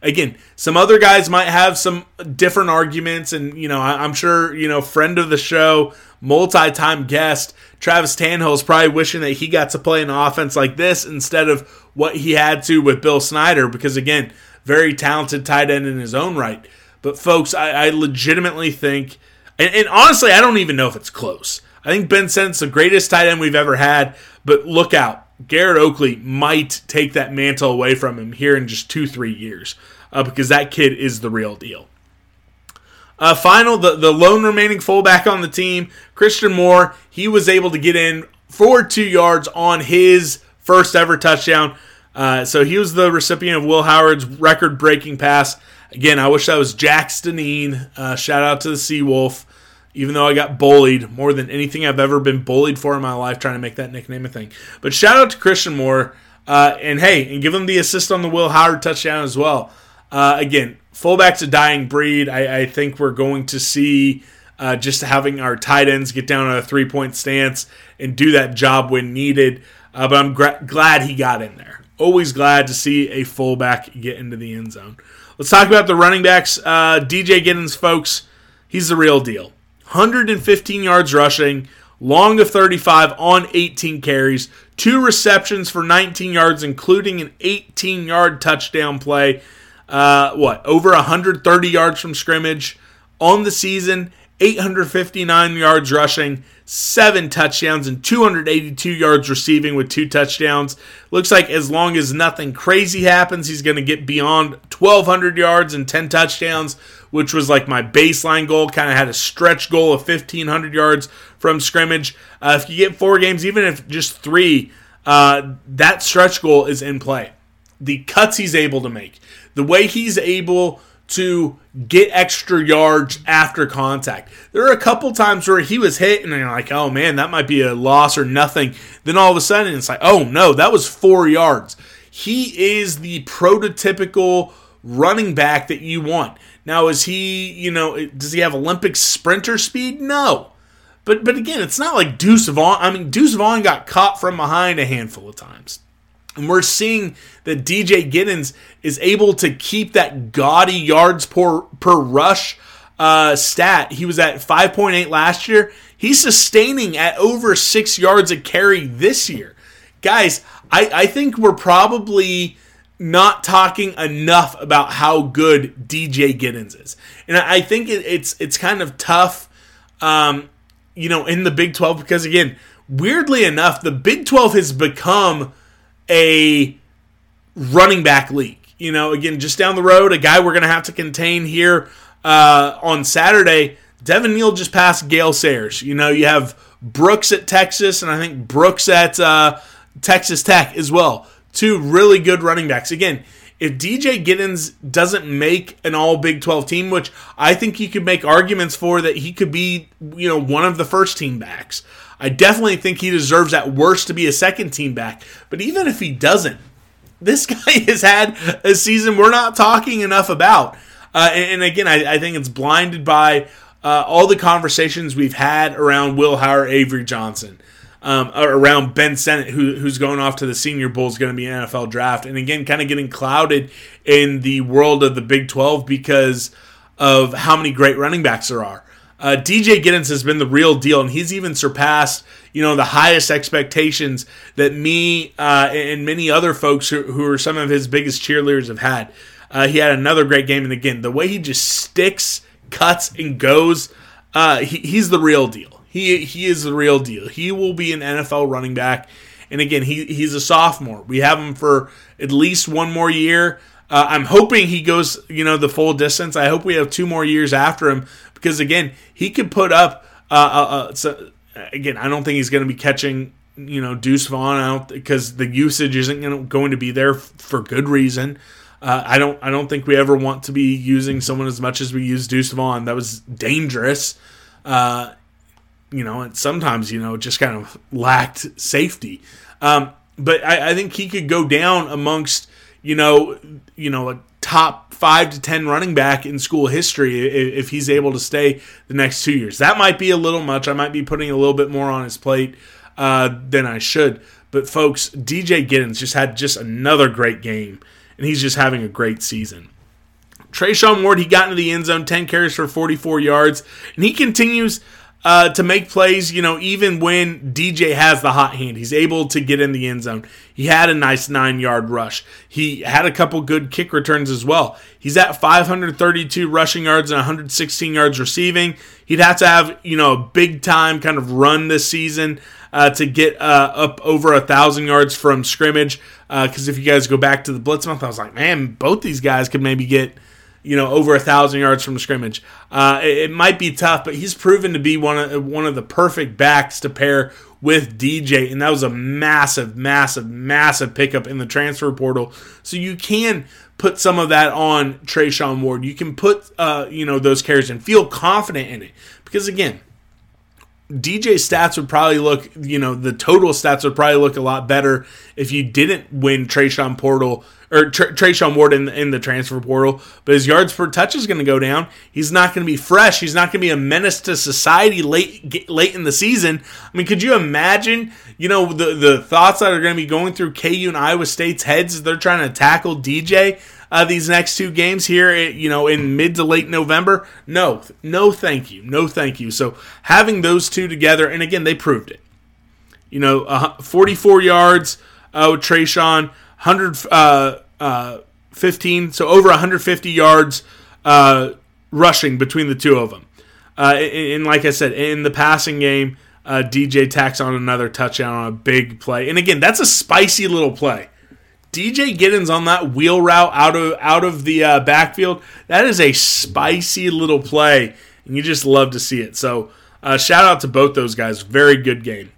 Again, some other guys might have some different arguments, and you know, I'm sure you know, friend of the show, multi-time guest Travis Tannahill is probably wishing that he got to play an offense like this instead of what he had to with Bill Snyder, because again, very talented tight end in his own right. But folks, I, I legitimately think, and, and honestly, I don't even know if it's close. I think Ben Sinnott's the greatest tight end we've ever had, but look out. Garrett Oakley might take that mantle away from him here in just two, three years uh, because that kid is the real deal. Uh, final, the, the lone remaining fullback on the team, Christian Moore, he was able to get in for two yards on his first ever touchdown. Uh, so he was the recipient of Will Howard's record breaking pass. Again, I wish that was Jack Stanine. Uh, shout out to the Seawolf even though I got bullied more than anything I've ever been bullied for in my life, trying to make that nickname a thing. But shout out to Christian Moore, uh, and hey, and give him the assist on the Will Howard touchdown as well. Uh, again, fullback's a dying breed. I, I think we're going to see uh, just having our tight ends get down on a three point stance and do that job when needed. Uh, but I'm gra- glad he got in there. Always glad to see a fullback get into the end zone. Let's talk about the running backs. Uh, DJ Giddens, folks, he's the real deal. 115 yards rushing, long of 35 on 18 carries, two receptions for 19 yards, including an 18 yard touchdown play. Uh, what, over 130 yards from scrimmage on the season, 859 yards rushing, seven touchdowns, and 282 yards receiving with two touchdowns. Looks like as long as nothing crazy happens, he's going to get beyond 1,200 yards and 10 touchdowns which was like my baseline goal. Kind of had a stretch goal of 1,500 yards from scrimmage. Uh, if you get four games, even if just three, uh, that stretch goal is in play. The cuts he's able to make, the way he's able to get extra yards after contact. There are a couple times where he was hit and you're like, oh man, that might be a loss or nothing. Then all of a sudden it's like, oh no, that was four yards. He is the prototypical running back that you want. Now, is he, you know, does he have Olympic sprinter speed? No. But but again, it's not like Deuce Vaughn. I mean, Deuce Vaughn got caught from behind a handful of times. And we're seeing that DJ Giddens is able to keep that gaudy yards per, per rush uh, stat. He was at 5.8 last year. He's sustaining at over six yards a carry this year. Guys, I, I think we're probably not talking enough about how good DJ Giddens is. And I think it, it's it's kind of tough, um, you know, in the Big 12 because, again, weirdly enough, the Big 12 has become a running back league. You know, again, just down the road, a guy we're going to have to contain here uh, on Saturday. Devin Neal just passed Gale Sayers. You know, you have Brooks at Texas, and I think Brooks at uh, Texas Tech as well. Two really good running backs. Again, if DJ Giddens doesn't make an all Big 12 team, which I think you could make arguments for that he could be, you know, one of the first team backs. I definitely think he deserves at worst to be a second team back. But even if he doesn't, this guy has had a season we're not talking enough about. Uh, and, and, again, I, I, think it's blinded by uh, all the conversations we've had around Will Howard, Avery Johnson, um, around Ben Sinnott, who, who's going off to the Senior Bowl, is going to be an NFL draft. And again, kind of getting clouded in the world of the Big 12 because of how many great running backs there are. Uh, DJ Giddens has been the real deal, and he's even surpassed, you know, the highest expectations that me uh, and many other folks who, who, are some of his biggest cheerleaders have had. Uh, he had another great game, and again, the way he just sticks, cuts, and goes, uh, he, he's the real deal. He he is the real deal. He will be an NFL running back, and again, he he's a sophomore. We have him for at least one more year. Uh, I'm hoping he goes, you know, the full distance. I hope we have two more years after him because again, he could put up. Uh, uh, uh so, again, I don't think he's going to be catching you know Deuce Vaughn out because the usage isn't going to be there f- for good reason. Uh, I don't I don't think we ever want to be using someone as much as we use Deuce Vaughn. That was dangerous. You know, and sometimes you know just kind of lacked safety. Um, but I, I, think he could go down amongst you know you know a top five to ten running back in school history if, if he's able to stay the next two years. That might be a little much. I might be putting a little bit more on his plate uh, than I should. But folks, DJ Giddens just had just another great game, and he's just having a great season. Treshaun Ward, he got into the end zone, 10 carries for 44 yards, and he continues uh, to make plays, you know, even when DJ has the hot hand. He's able to get in the end zone. He had a nice nine yard rush. He had a couple good kick returns as well. He's at 532 rushing yards and 116 yards receiving. He'd have to have, you know, a big time kind of run this season uh, to get uh, up over a thousand yards from scrimmage. Because uh, if you guys go back to the Blitz month, I was like, man, both these guys could maybe get you know, over a thousand yards from scrimmage. Uh, it, it, might be tough, but he's proven to be one of one of the perfect backs to pair with DJ, and that was a massive, massive, massive pickup in the transfer portal. So you can put some of that on Treshaun Ward. You can put uh, you know those carries and feel confident in it because again. DJ stats would probably look, you know, the total stats would probably look a lot better if you didn't win Treshaun Portal or Tr- Treshaun Ward in, in the transfer portal, but his yards per touch is going to go down. He's not going to be fresh. He's not going to be a menace to society late late in the season. I mean, could you imagine? You know the the thoughts that are going to be going through KU and Iowa State's heads as they're trying to tackle DJ uh, these next two games here. Eh, you know, in mid to late November. No, no, thank you, no, thank you. So having those two together, and again, they proved it. You know, uh, 44 yards uh, with Treshaun. 100, uh, uh, 15, so over 150 yards uh, rushing between the two of them. Uh, and, like I said, in the passing game, uh, DJ tacks on another touchdown on a big play. And again, that's a spicy little play. DJ Giddens on that wheel route out of out of the uh, backfield. That is a spicy little play, and you just love to see it. So, shout out to both those guys. Very good game.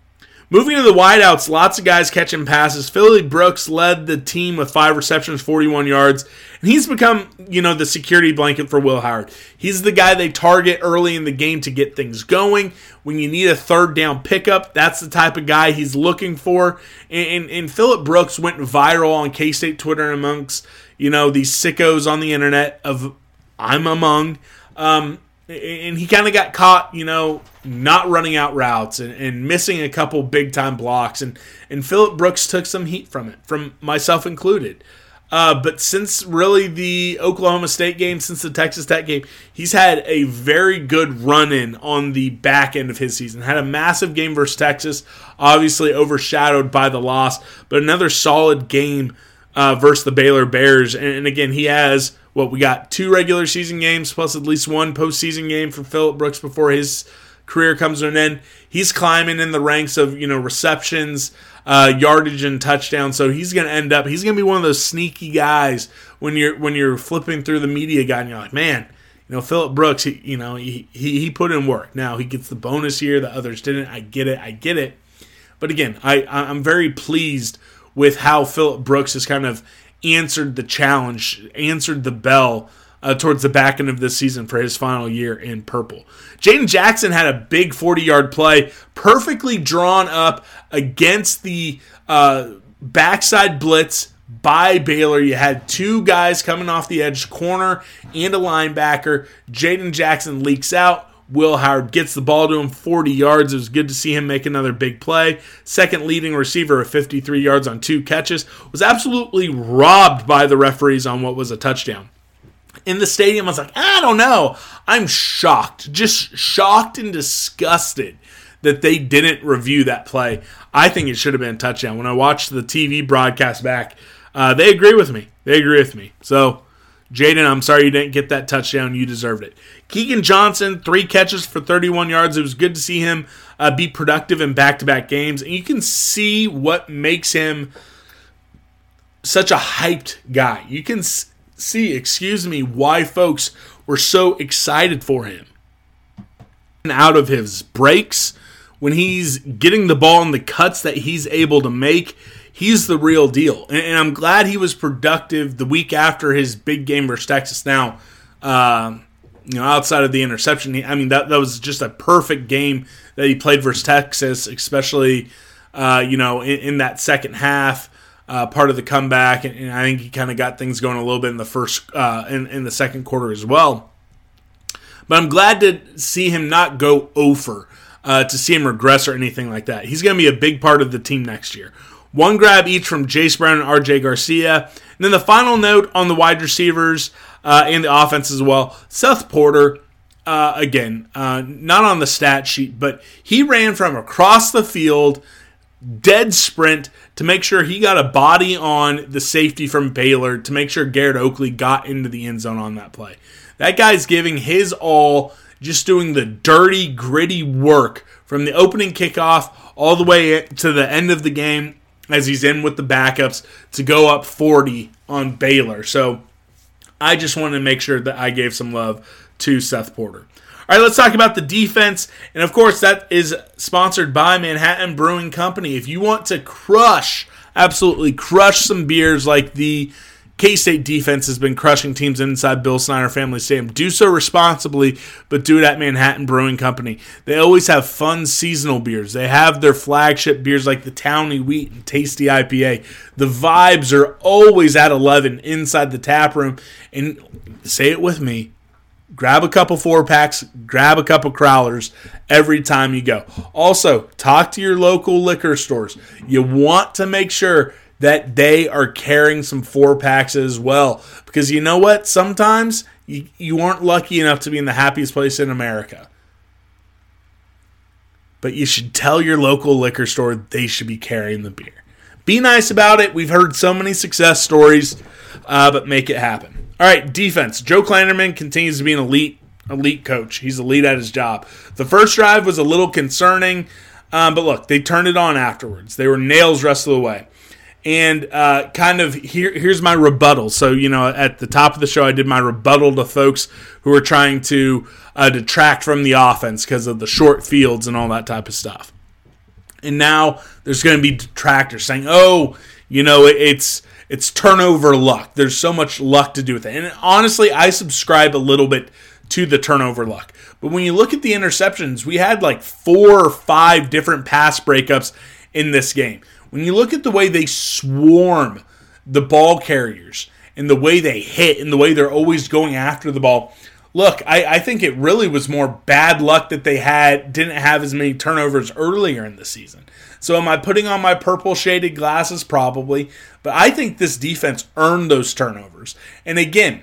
Moving to the wideouts, lots of guys catching passes. Phillip Brooks led the team with five receptions, 41 yards, and he's become, you know, the security blanket for Will Howard. He's the guy they target early in the game to get things going. When you need a third down pickup, that's the type of guy he's looking for. And, and, and Phillip Brooks went viral on K State Twitter amongst, you know, these sickos on the internet of I'm among. Um, and he kind of got caught, you know, not running out routes and, and missing a couple big time blocks. And, and Phillip Brooks took some heat from it, from myself included. Uh, but since really the Oklahoma State game, since the Texas Tech game, he's had a very good run in on the back end of his season. Had a massive game versus Texas, obviously overshadowed by the loss, but another solid game uh, versus the Baylor Bears. And, and again, he has what we got two regular season games plus at least one postseason game for Phillip Brooks before his career comes to an end. He's climbing in the ranks of you know receptions uh, yardage and touchdown. So he's going to end up. He's going to be one of those sneaky guys when you're when you're flipping through the media guide and you're like, man, you know, Phillip Brooks. He, you know, he, he he put in work. Now he gets the bonus here. The others didn't. I get it. I get it. But again, I I'm very pleased with how Phillip Brooks is kind of answered the challenge, answered the bell uh, towards the back end of this season for his final year in purple. Jaden Jackson had a big 40 yard play, perfectly drawn up against the uh, backside blitz by Baylor. You had two guys coming off the edge, corner and a linebacker. Jaden Jackson leaks out. Will Howard gets the ball to him 40 yards. It was good to see him make another big play. Second leading receiver of 53 yards on two catches. Was absolutely robbed by the referees on what was a touchdown in the stadium. I was like, I don't know. I'm shocked, just shocked and disgusted that they didn't review that play. I think it should have been a touchdown. When I watched the TV broadcast back, uh, they agree with me. They agree with me. So, Jaden, I'm sorry you didn't get that touchdown. You deserved it. Keagan Johnson, three catches for 31 yards. It was good to see him uh, be productive in back to back games. And you can see what makes him such a hyped guy. You can see, excuse me, why folks were so excited for him. And Out of his breaks, when he's getting the ball in the cuts that he's able to make, he's the real deal. And, I'm glad he was productive the week after his big game versus Texas. Now, uh, you know, outside of the interception, I mean, that, that was just a perfect game that he played versus Texas, especially, uh, you know, in, in that second half uh, part of the comeback, and, and I think he kind of got things going a little bit in the first uh, in, in the second quarter as well. But I'm glad to see him not go over, uh, to see him regress or anything like that. He's going to be a big part of the team next year. One grab each from Jayce Brown and RJ Garcia. And then the final note on the wide receivers uh, and the offense as well. Seth Porter, uh, again, uh, not on the stat sheet, but he ran from across the field dead sprint to make sure he got a body on the safety from Baylor to make sure Garrett Oakley got into the end zone on that play. That guy's giving his all, just doing the dirty, gritty work from the opening kickoff all the way to the end of the game as he's in with the backups to go up 40 on Baylor. So I just wanted to make sure that I gave some love to Seth Porter. All right, let's talk about the defense. And of course, that is sponsored by Manhattan Brewing Company. If you want to crush, absolutely crush some beers like the K State defense has been crushing teams inside Bill Snyder Family Stadium. Do so responsibly, but do it at Manhattan Brewing Company. They always have fun seasonal beers. They have their flagship beers like the Towny Wheat and Tasty IPA. The vibes are always at 11 inside the tap room. And say it with me grab a couple four packs, grab a couple crowlers every time you go. Also, talk to your local liquor stores. You want to make sure that they are carrying some four packs as well. Because you know what? Sometimes you, you aren't lucky enough to be in the happiest place in America. But you should tell your local liquor store they should be carrying the beer. Be nice about it. We've heard so many success stories, uh, but make it happen. All right, defense. Joe Klanderman continues to be an elite, elite coach. He's elite at his job. The first drive was a little concerning, um, but look, they turned it on afterwards. They were nails rest of the way. And uh, kind of here, here's my rebuttal. So you know, at the top of the show, I did my rebuttal to folks who are trying to uh, detract from the offense because of the short fields and all that type of stuff. And now there's going to be detractors saying, "Oh, you know, it's." it's turnover luck. There's so much luck to do with it. And honestly, I subscribe a little bit to the turnover luck. But when you look at the interceptions, we had like four or five different pass breakups in this game. When you look at the way they swarm the ball carriers and the way they hit and the way they're always going after the ball, look, I, I think it really was more bad luck that they had didn't have as many turnovers earlier in the season. So am I putting on my purple shaded glasses? Probably. But I think this defense earned those turnovers. And again,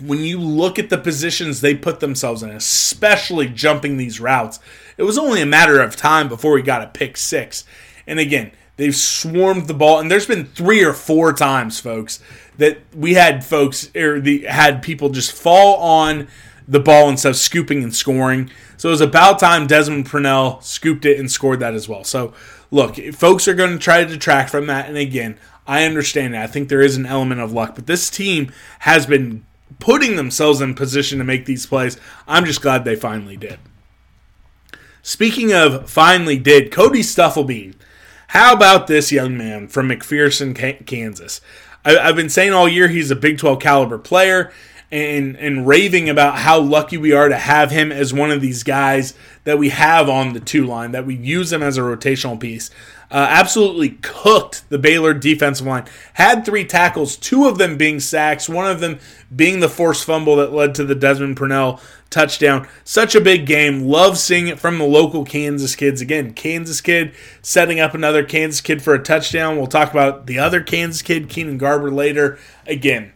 when you look at the positions they put themselves in, especially jumping these routes, it was only a matter of time before we got a pick six. And again, they've swarmed the ball, and there's been three or four times, folks, that we had folks or the had people just fall on the ball instead of scooping and scoring. So it was about time Desmond Purnell scooped it and scored that as well. So look, folks are going to try to detract from that, and again, I understand that. I think there is an element of luck, but this team has been putting themselves in position to make these plays. I'm just glad they finally did. Speaking of finally did, Cody Stufflebean. How about this young man from McPherson, Kansas? I've been saying all year he's a Big 12 caliber player and and raving about how lucky we are to have him as one of these guys that we have on the two line that we use him as a rotational piece. Uh, absolutely cooked the Baylor defensive line. Had three tackles, two of them being sacks, one of them being the forced fumble that led to the Desmond Purnell touchdown. Such a big game. Love seeing it from the local Kansas kids. Again, Kansas kid setting up another Kansas kid for a touchdown. We'll talk about the other Kansas kid, Keenan Garber, later. Again,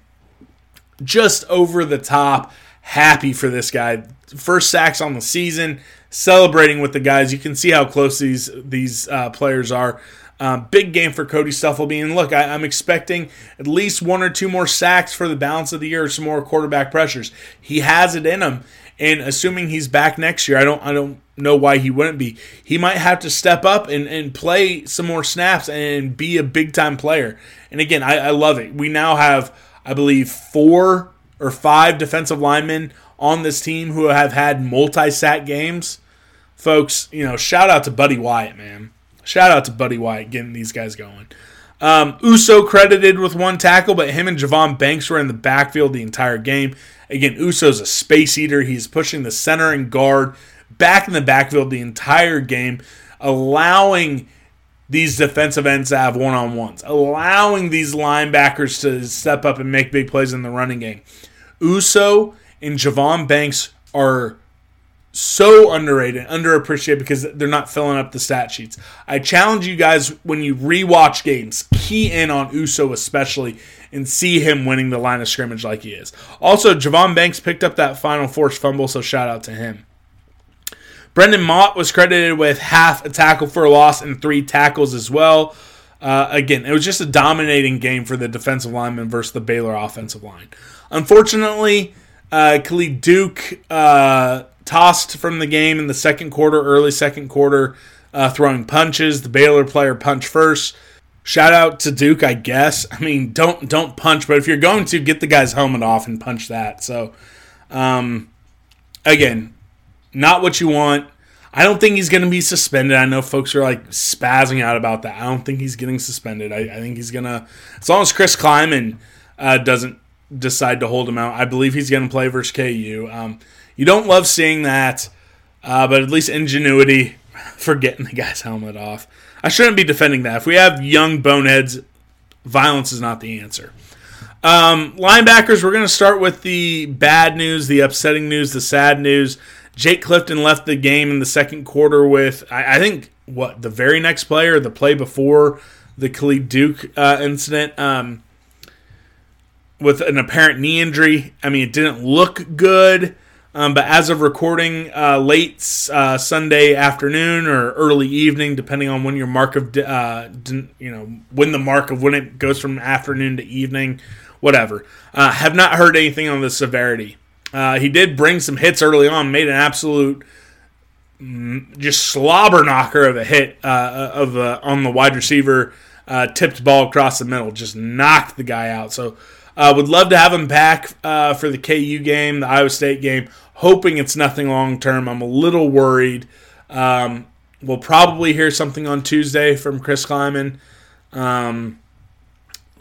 just over the top. Happy for this guy. First sacks on the season. Celebrating with the guys. You can see how close these these uh, players are. Um, big game for Cody Stufflebean. Look, I, am expecting at least one or two more sacks for the balance of the year, some more quarterback pressures. He has it in him, and assuming he's back next year, I don't I don't know why he wouldn't be. He might have to step up and, and play some more snaps and be a big time player. And again, I, I love it. We now have I believe, four or five defensive linemen on this team who have had multi sack games. Folks, you know, shout out to Buddy Wyatt, man. Shout out to Buddy Wyatt getting these guys going. Um, Uso credited with one tackle, but him and Jevon Banks were in the backfield the entire game. Again, Uso's a space eater. He's pushing the center and guard back in the backfield the entire game, allowing these defensive ends to have one on ones, allowing these linebackers to step up and make big plays in the running game. Uso and Jevon Banks are so underrated, underappreciated because they're not filling up the stat sheets. I challenge you guys when you rewatch games, key in on Uso especially and see him winning the line of scrimmage like he is. Also, Jevon Banks picked up that final forced fumble, so shout out to him. Brendan Mott was credited with half a tackle for a loss and three tackles as well. Uh, again, it was just a dominating game for the defensive lineman versus the Baylor offensive line. Unfortunately, uh, Khalid Duke uh, tossed from the game in the second quarter, early second quarter, uh, throwing punches. The Baylor player punched first. Shout out to Duke, I guess. I mean, don't don't punch, but if you're going to get the guy's helmet off and punch that. So, um, again, not what you want. I don't think he's going to be suspended. I know folks are like spazzing out about that. I don't think he's getting suspended. I, I think he's going to, as long as Chris Klieman uh, doesn't decide to hold him out, I believe he's going to play versus KU. Um, you don't love seeing that, uh, but at least ingenuity for getting the guy's helmet off. I shouldn't be defending that. If we have young boneheads, violence is not the answer. Um, linebackers, we're going to start with the bad news, the upsetting news, the sad news. Jake Clifton left the game in the second quarter with, I, I think, what, the very next play or the play before the Khalid Duke uh, incident um, with an apparent knee injury. I mean, it didn't look good. Um, but as of recording, uh, late uh, Sunday afternoon or early evening, depending on when your mark of, uh, you know, when the mark of when it goes from afternoon to evening, whatever. Uh, have not heard anything on the severity. Uh, he did bring some hits early on, made an absolute mm, just slobber knocker of a hit uh, of uh, on the wide receiver, uh, tipped ball across the middle, just knocked the guy out. So, uh, would love to have him back uh, for the KU game, the Iowa State game. Hoping it's nothing long term. I'm a little worried. Um, we'll probably hear something on Tuesday from Chris Klieman. Um,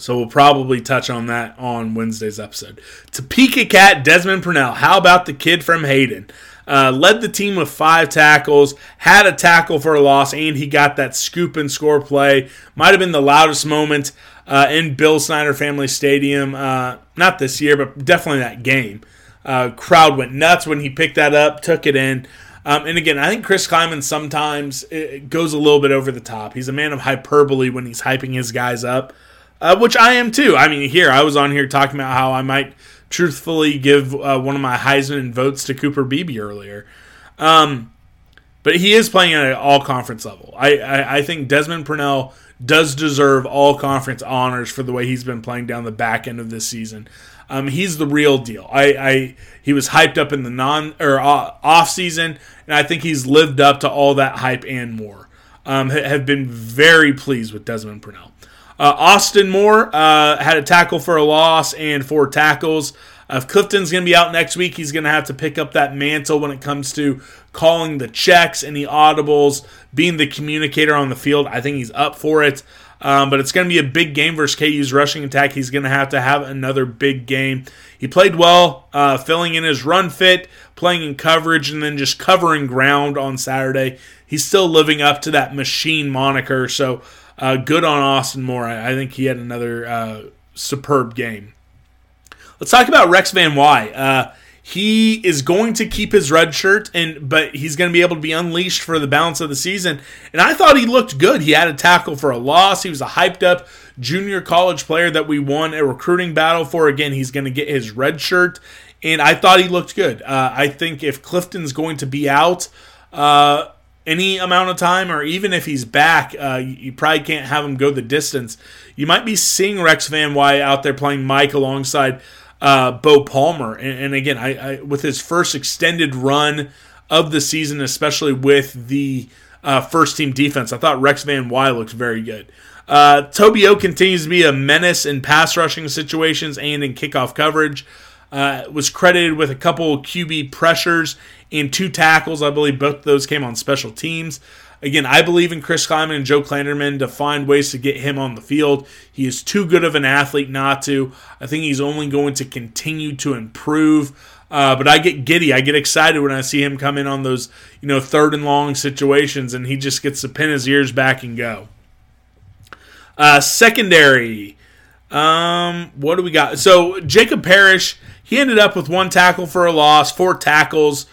so we'll probably touch on that on Wednesday's episode. Topeka Cat Desmond Purnell. How about the kid from Hayden? Uh, led the team with five tackles, had a tackle for a loss, and he got that scoop and score play. Might have been the loudest moment uh, in Bill Snyder Family Stadium. Uh, not this year, but definitely that game. Uh, crowd went nuts when he picked that up, took it in. Um, and again, I think Chris Klieman sometimes goes a little bit over the top. He's a man of hyperbole when he's hyping his guys up, uh, which I am too. I mean, here I was on here talking about how I might truthfully give uh, one of my Heisman votes to Cooper Beebe earlier. Um, but he is playing at an all conference level. I, I, I think Desmond Purnell does deserve all conference honors for the way he's been playing down the back end of this season. Um, he's the real deal. I, I he was hyped up in the non or uh, off season, and I think he's lived up to all that hype and more. Um, have been very pleased with Desmond Purnell. Uh, Austin Moore uh, had a tackle for a loss and four tackles. Uh, if Clifton's going to be out next week, he's going to have to pick up that mantle when it comes to calling the checks and the audibles, being the communicator on the field. I think he's up for it. Um, but it's going to be a big game versus KU's rushing attack. He's going to have to have another big game. He played well, uh, filling in his run fit, playing in coverage, and then just covering ground on Saturday. He's still living up to that machine moniker. So uh, good on Austin Moore. I, I think he had another uh, superb game. Let's talk about Rex Van Wy. Uh, he is going to keep his red shirt and but he's going to be able to be unleashed for the balance of the season and i thought he looked good he had a tackle for a loss he was a hyped up junior college player that we won a recruiting battle for again he's going to get his red shirt and i thought he looked good uh, i think if clifton's going to be out uh, any amount of time or even if he's back uh, you probably can't have him go the distance you might be seeing rex van wy out there playing mike alongside uh, Bo Palmer. And, and again, I, I, with his first extended run of the season, especially with the uh, first team defense, I thought Rex Van Wy looked very good. Uh, Toby O continues to be a menace in pass rushing situations and in kickoff coverage. Uh, was credited with a couple QB pressures and two tackles. I believe both of those came on special teams. Again, I believe in Chris Klieman and Joe Klanderman to find ways to get him on the field. He is too good of an athlete not to. I think he's only going to continue to improve. Uh, but I get giddy. I get excited when I see him come in on those, you know, third and long situations, and he just gets to pin his ears back and go. Uh, secondary. Um, what do we got? So Jacob Parrish, he ended up with one tackle for a loss, four tackles.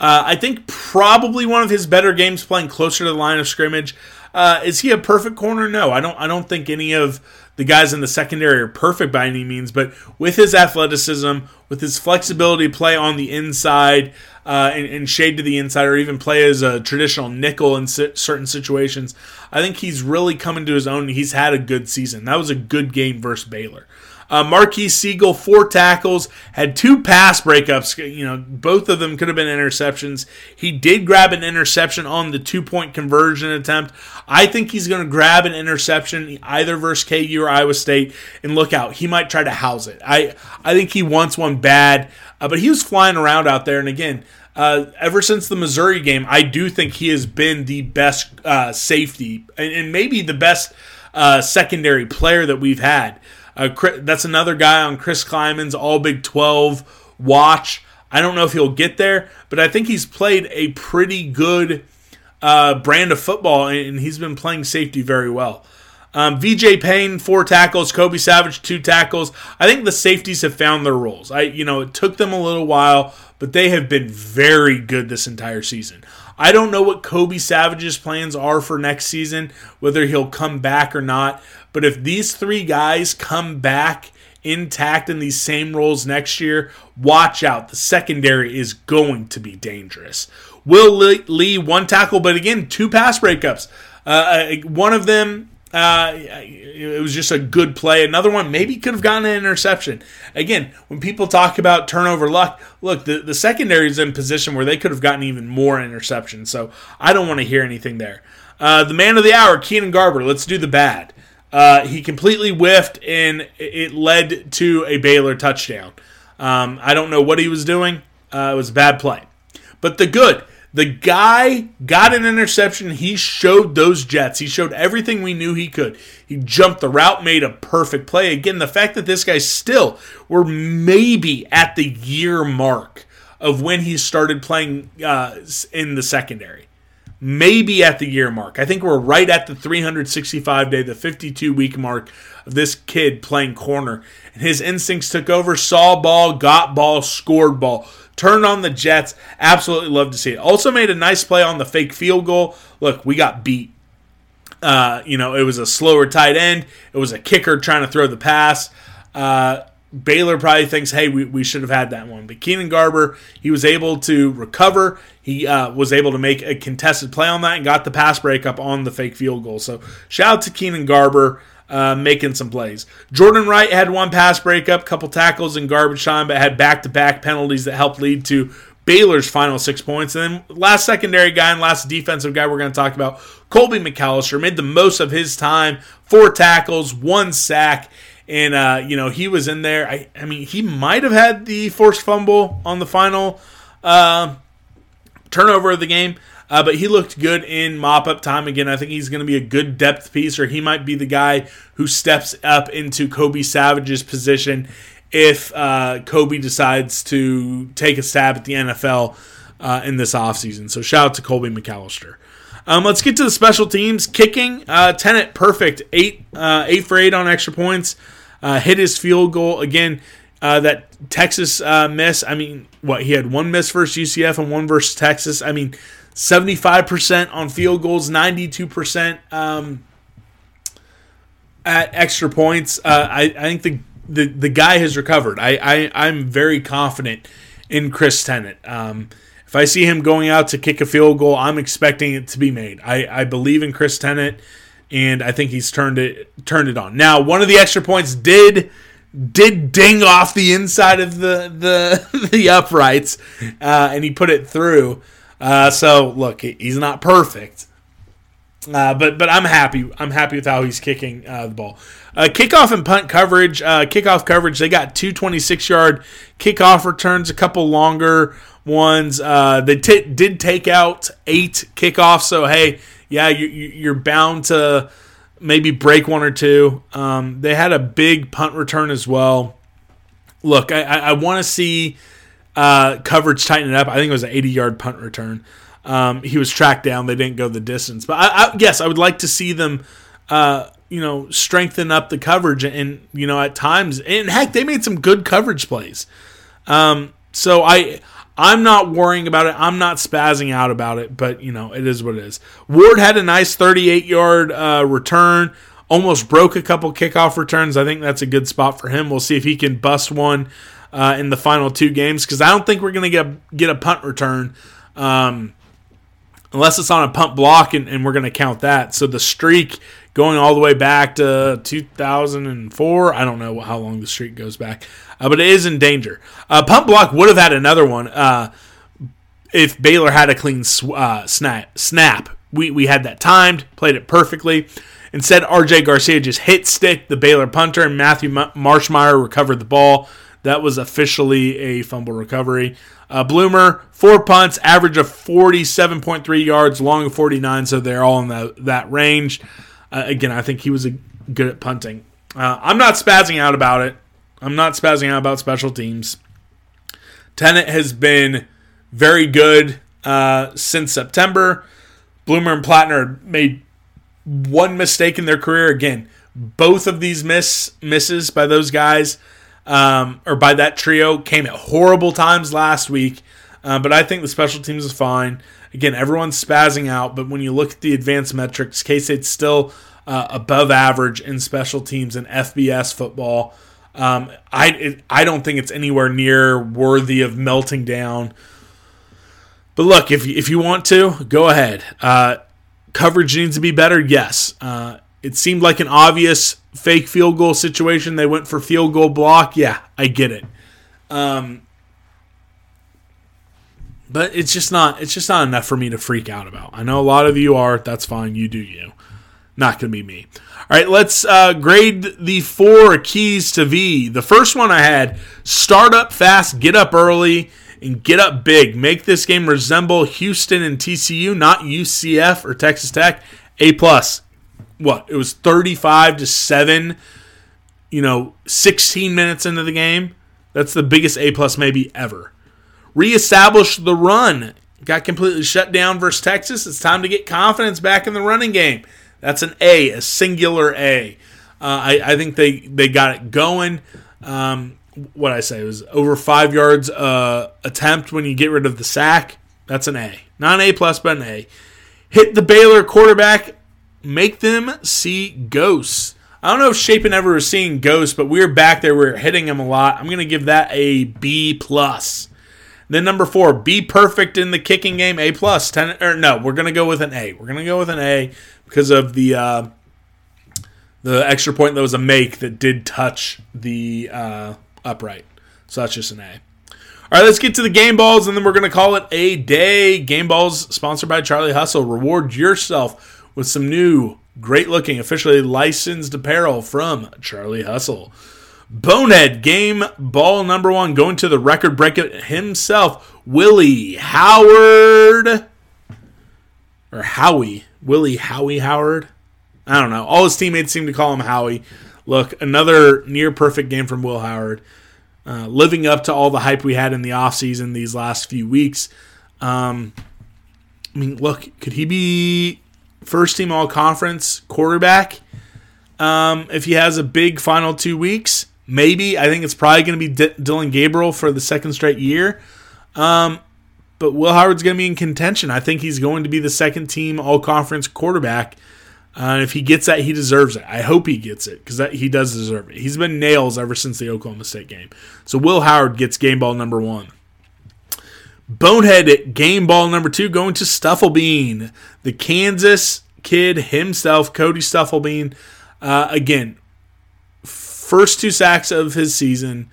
Uh, I think probably one of his better games playing closer to the line of scrimmage. Uh, is he a perfect corner? No, I don't. I don't think any of the guys in the secondary are perfect by any means. But with his athleticism, with his flexibility, play on the inside uh, and, and, shade to the inside, or even play as a traditional nickel in si- certain situations, I think he's really coming to his own. He's had a good season. That was a good game versus Baylor. Uh, Marques Sigle, four tackles, had two pass breakups. You know, both of them could have been interceptions. He did grab an interception on the two point conversion attempt. I think he's going to grab an interception either versus KU or Iowa State. And look out, he might try to house it. I, I think he wants one bad, uh, but he was flying around out there. And again, uh, ever since the Missouri game, I do think he has been the best uh, safety and, and, maybe the best uh, secondary player that we've had. Uh, that's another guy on Chris Klieman's All Big 12 watch. I don't know if he'll get there, but I think he's played a pretty good uh, brand of football, and he's been playing safety very well. Um, VJ Payne, four tackles. Kobe Savage, two tackles. I think the safeties have found their roles. I, you know, it took them a little while, but they have been very good this entire season. I don't know what Kobe Savage's plans are for next season, whether he'll come back or not. But if these three guys come back intact in these same roles next year, watch out. The secondary is going to be dangerous. Will Lee, one tackle, but again, two pass breakups. Uh, uh one of them uh, it was just a good play. Another one maybe could have gotten an interception. Again, when people talk about turnover luck, look, the, the secondary is in position where they could have gotten even more interceptions. So I don't want to hear anything there. Uh, the man of the hour, Keenan Garber. Let's do the bad. Uh, he completely whiffed, and it led to a Baylor touchdown. Um, I don't know what he was doing. Uh, it was a bad play. But the good, the guy got an interception. He showed those Jets. He showed everything we knew he could. He jumped the route, made a perfect play. Again, the fact that this guy still, we're maybe at the year mark of when he started playing uh, in the secondary. maybe at the year mark. I think we're right at the 365 day, the 52 week mark of this kid playing corner. And his instincts took over, saw ball, got ball, scored ball. Turned on the Jets. Absolutely love to see it. Also made a nice play on the fake field goal. Look, we got beat. Uh, you know, it was a slower tight end. It was a kicker trying to throw the pass. Uh, Baylor probably thinks, hey, we, we should have had that one. But Keenan Garber, he was able to recover. He uh, was able to make a contested play on that and got the pass breakup on the fake field goal. So shout out to Keenan Garber uh, making some plays. Jordan Wright had one pass breakup, couple tackles in garbage time, but had back to back penalties that helped lead to Baylor's final six points. And then last secondary guy and last defensive guy we're going to talk about, Colby McAllister, made the most of his time. Four tackles, one sack. And, uh, you know, he was in there. I, I mean, he might have had the forced fumble on the final uh, turnover of the game. Uh, but he looked good in mop up time again. I think he's going to be a good depth piece, or he might be the guy who steps up into Kobe Savage's position if uh, Kobe decides to take a stab at the NFL uh, in this offseason. So shout out to Colby McAllister. Um, let's get to the special teams. Kicking, uh, Tennant, perfect. Eight, uh, eight for eight on extra points. Uh, hit his field goal. Again, uh, that Texas miss. I mean, what? He had one miss versus UCF and one versus Texas. I mean, 75% on field goals, 92% um, at extra points. Uh, I, I think the, the, the guy has recovered. I, I, I'm very confident in Chris Tennant. Um, if I see him going out to kick a field goal, I'm expecting it to be made. I, I believe in Chris Tennant, and I think he's turned it turned it on. Now, one of the extra points did did ding off the inside of the the the uprights, uh, and he put it through. Uh, so look, he's not perfect, uh, but but I'm happy. I'm happy with how he's kicking uh, the ball. Uh, kickoff and punt coverage. Uh, kickoff coverage. They got two 26 yard kickoff returns, a couple longer ones. Uh, they t- did take out eight kickoffs. So hey, yeah, you, you're bound to maybe break one or two. Um, they had a big punt return as well. Look, I, I, I want to see uh, coverage tighten it up. I think it was an 80 yard punt return. Um, he was tracked down. They didn't go the distance, but I, I, yes, I would like to see them. Uh, you know, strengthen up the coverage, and you know, at times, and heck, they made some good coverage plays. Um, so I, I'm not worrying about it. I'm not spazzing out about it, but you know, it is what it is. Ward had a nice 38 yard uh, return, almost broke a couple kickoff returns. I think that's a good spot for him. We'll see if he can bust one uh, in the final two games because I don't think we're going to get get a punt return. Um, unless it's on a punt block and, and we're going to count that. So the streak going all the way back to 2004, I don't know how long the streak goes back, uh, but it is in danger. Uh, punt block would have had another one uh, if Baylor had a clean sw- uh, snap. Snap. We, we had that timed, played it perfectly. Instead, RJ Garcia just hit stick the Baylor punter, and Matthew Marshmeyer recovered the ball. That was officially a fumble recovery. Uh, Blumer, four punts, average of 47.3 yards, long of 49, so they're all in the, that range. Uh, again, I think he was a, good at punting. Uh, I'm not spazzing out about it. I'm not spazzing out about special teams. Tennant has been very good uh, since September. Blumer and Plattner made one mistake in their career. Again, both of these miss misses by those guys um, or by that trio came at horrible times last week. Uh, but I think the special teams is fine. Again, everyone's spazzing out, but when you look at the advanced metrics, K State's still uh, above average in special teams and FBS football. Um, I it, I don't think it's anywhere near worthy of melting down. But look, if if you want to, go ahead. Uh, coverage needs to be better. Yes, uh, it seemed like an obvious fake field goal situation. They went for field goal block. Yeah, I get it. Um, but it's just not it's just not enough for me to freak out about. I know a lot of you are. That's fine. You do you. Not to be me. All right, let's uh, grade the four keys to V. The first one I had start up fast, get up early, and get up big. Make this game resemble Houston and TCU, not UCF or Texas Tech. A plus what it was 35 to 7 you know 16 minutes into the game that's the biggest a plus maybe ever reestablish the run got completely shut down versus Texas. It's time to get confidence back in the running game. That's an A, a singular A. Uh, I, I think they, they got it going. Um, what I say it was over five yards uh, attempt when you get rid of the sack. That's an A, not an A plus, but an A. Hit the Baylor quarterback, make them see ghosts. I don't know if Shapen ever was seeing ghosts, but we were back there. We were hitting him a lot. I'm to give that a B plus. Then number four, be perfect in the kicking game, A. Ten or no, we're to go with an A. We're to go with an A because of the uh, the extra point that was a make that did touch the uh, upright. So that's just an A. All right, let's get to the game balls, and then we're to call it a day. Game balls sponsored by Charlie Hustle. Reward yourself with some new, great looking, officially licensed apparel from Charlie Hustle. Bonehead game ball number one going to the record breaker himself, Willie Howard. Or Howie. Willie Howie Howard. I don't know. All his teammates seem to call him Howie. Look, another near perfect game from Will Howard. Uh, living up to all the hype we had in the offseason these last few weeks. Um, I mean, look, could he be first team all conference quarterback um, if he has a big final two weeks? Maybe. I think it's probably going to be D- Dillon Gabriel for the second straight year. Um, but Will Howard's going to be in contention. I think he's going to be the second team all conference quarterback uh, if he gets that, he deserves it. I hope he gets it because he does deserve it. He's been nails ever since the Oklahoma State game. So Will Howard gets game ball number one. Bonehead game ball number two going to Stufflebean, the Kansas kid himself, Cody Stufflebean. Uh, again, first two sacks of his season,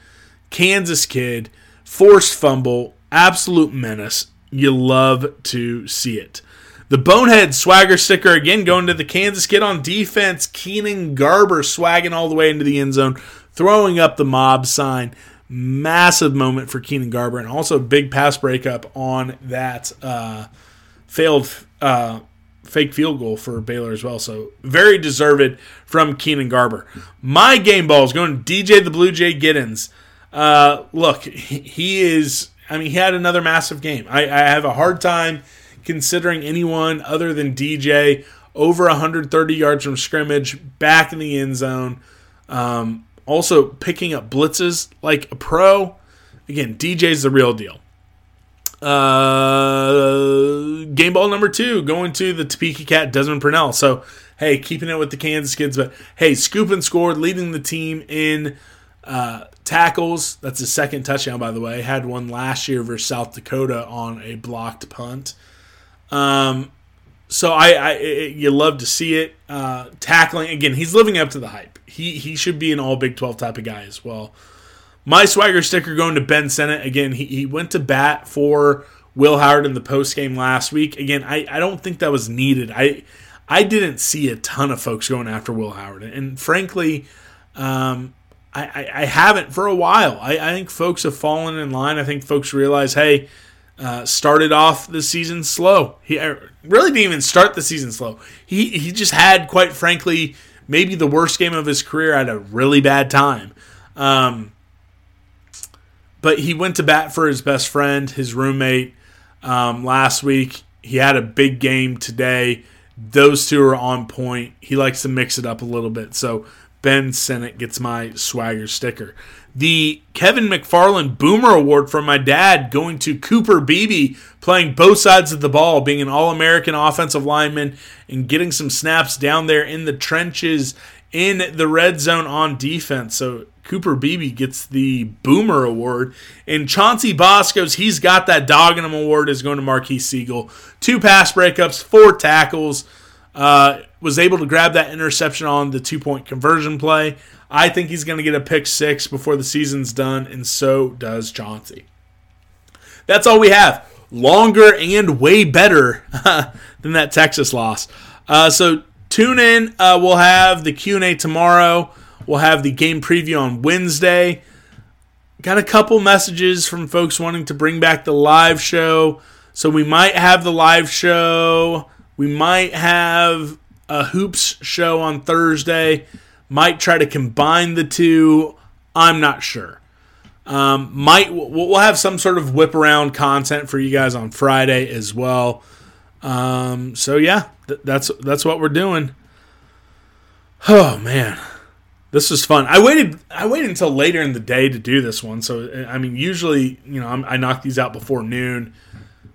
Kansas kid, forced fumble, absolute menace. You love to see it. The Bonehead swagger sticker again going to the Kansas kid on defense. Keenan Garber swagging all the way into the end zone, throwing up the mob sign. Massive moment for Keenan Garber, and also big pass breakup on that uh, failed uh, fake field goal for Baylor as well. So very deserved from Keenan Garber. My game ball is going to DJ the Blue Jay Giddens. Uh, look, he is. I mean, he had another massive game. I, I have a hard time considering anyone other than DJ over 130 yards from scrimmage, back in the end zone. Um, also picking up blitzes like a pro. Again, DJ's the real deal. Uh, game ball number two going to the Topeka Cat Desmond Purnell. So, hey, keeping it with the Kansas kids, but hey, scoop and scored, leading the team in uh, tackles. That's his second touchdown, by the way. Had one last year versus South Dakota on a blocked punt. Um, so I, I it, you love to see it. Uh, tackling again, he's living up to the hype. He he should be an all Big Twelve type of guy as well. My swagger sticker going to Ben Sinnott again. He he went to bat for Will Howard in the post game last week. Again, I, I don't think that was needed. I I didn't see a ton of folks going after Will Howard, and frankly, um, I, I, I haven't for a while. I, I think folks have fallen in line. I think folks realize, hey, uh, started off the season slow. He uh, really didn't even start the season slow. He he just had, quite frankly, maybe the worst game of his career at a really bad time. Um, but he went to bat for his best friend, his roommate, um, last week. He had a big game today. Those two are on point. He likes to mix it up a little bit. So Ben Sinnott gets my swagger sticker the Kevin McFarland Boomer Award from my dad going to Cooper Beebe, playing both sides of the ball, being an All American offensive lineman and getting some snaps down there in the trenches in the red zone on defense. So Cooper Beebe gets the Boomer Award. And Chauncey Bosco's He's Got That Dog in Him Award is going to Marques Sigle. Two pass breakups, four tackles. Uh, was able to grab that interception on the two point conversion play. I think he's going to get a pick six before the season's done, and so does Chauncey. That's all we have. Longer and way better than that Texas loss. Uh, so tune in. Uh, we'll have the Q&A tomorrow. We'll have the game preview on Wednesday. Got a couple messages from folks wanting to bring back the live show. So we might have the live show. We might have a hoops show on Thursday might try to combine the two. I'm not sure. Um, might we'll have some sort of whip around content for you guys on Friday as well. Um, so yeah, th- that's that's what we're doing. Oh man, this is fun. I waited I waited until later in the day to do this one. So I mean, usually you know I'm, i knock these out before noon.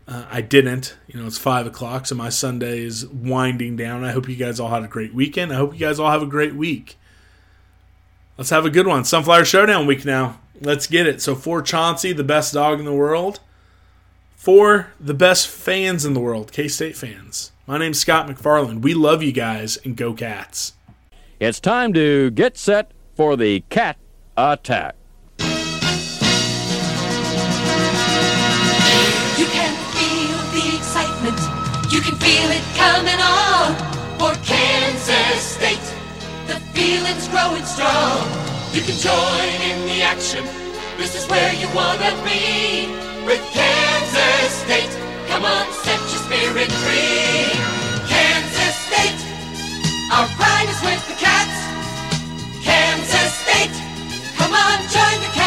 Uh, I didn't. You know, it's five o'clock, so my Sunday is winding down. I hope you guys all had a great weekend. I hope you guys all have a great week. Let's have a good one. Sunflower Showdown week now. Let's get it. So for Chauncey, the best dog in the world. For the best fans in the world, K State fans. My name's Scott McFarland. We love you guys and go cats. It's time to get set for the cat attack. You can feel the excitement. You can feel it coming on for Kansas State. The feeling's growing strong. You can join in the action. This is where you wanna be with Kansas State. Come on, set your spirit free. Kansas State, our pride is with the cats. Kansas State, come on, join the cat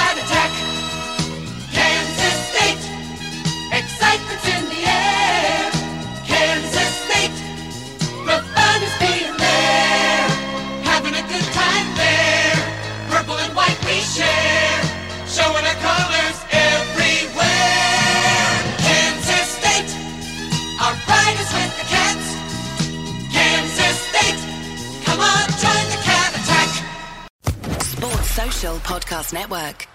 Podcast Network.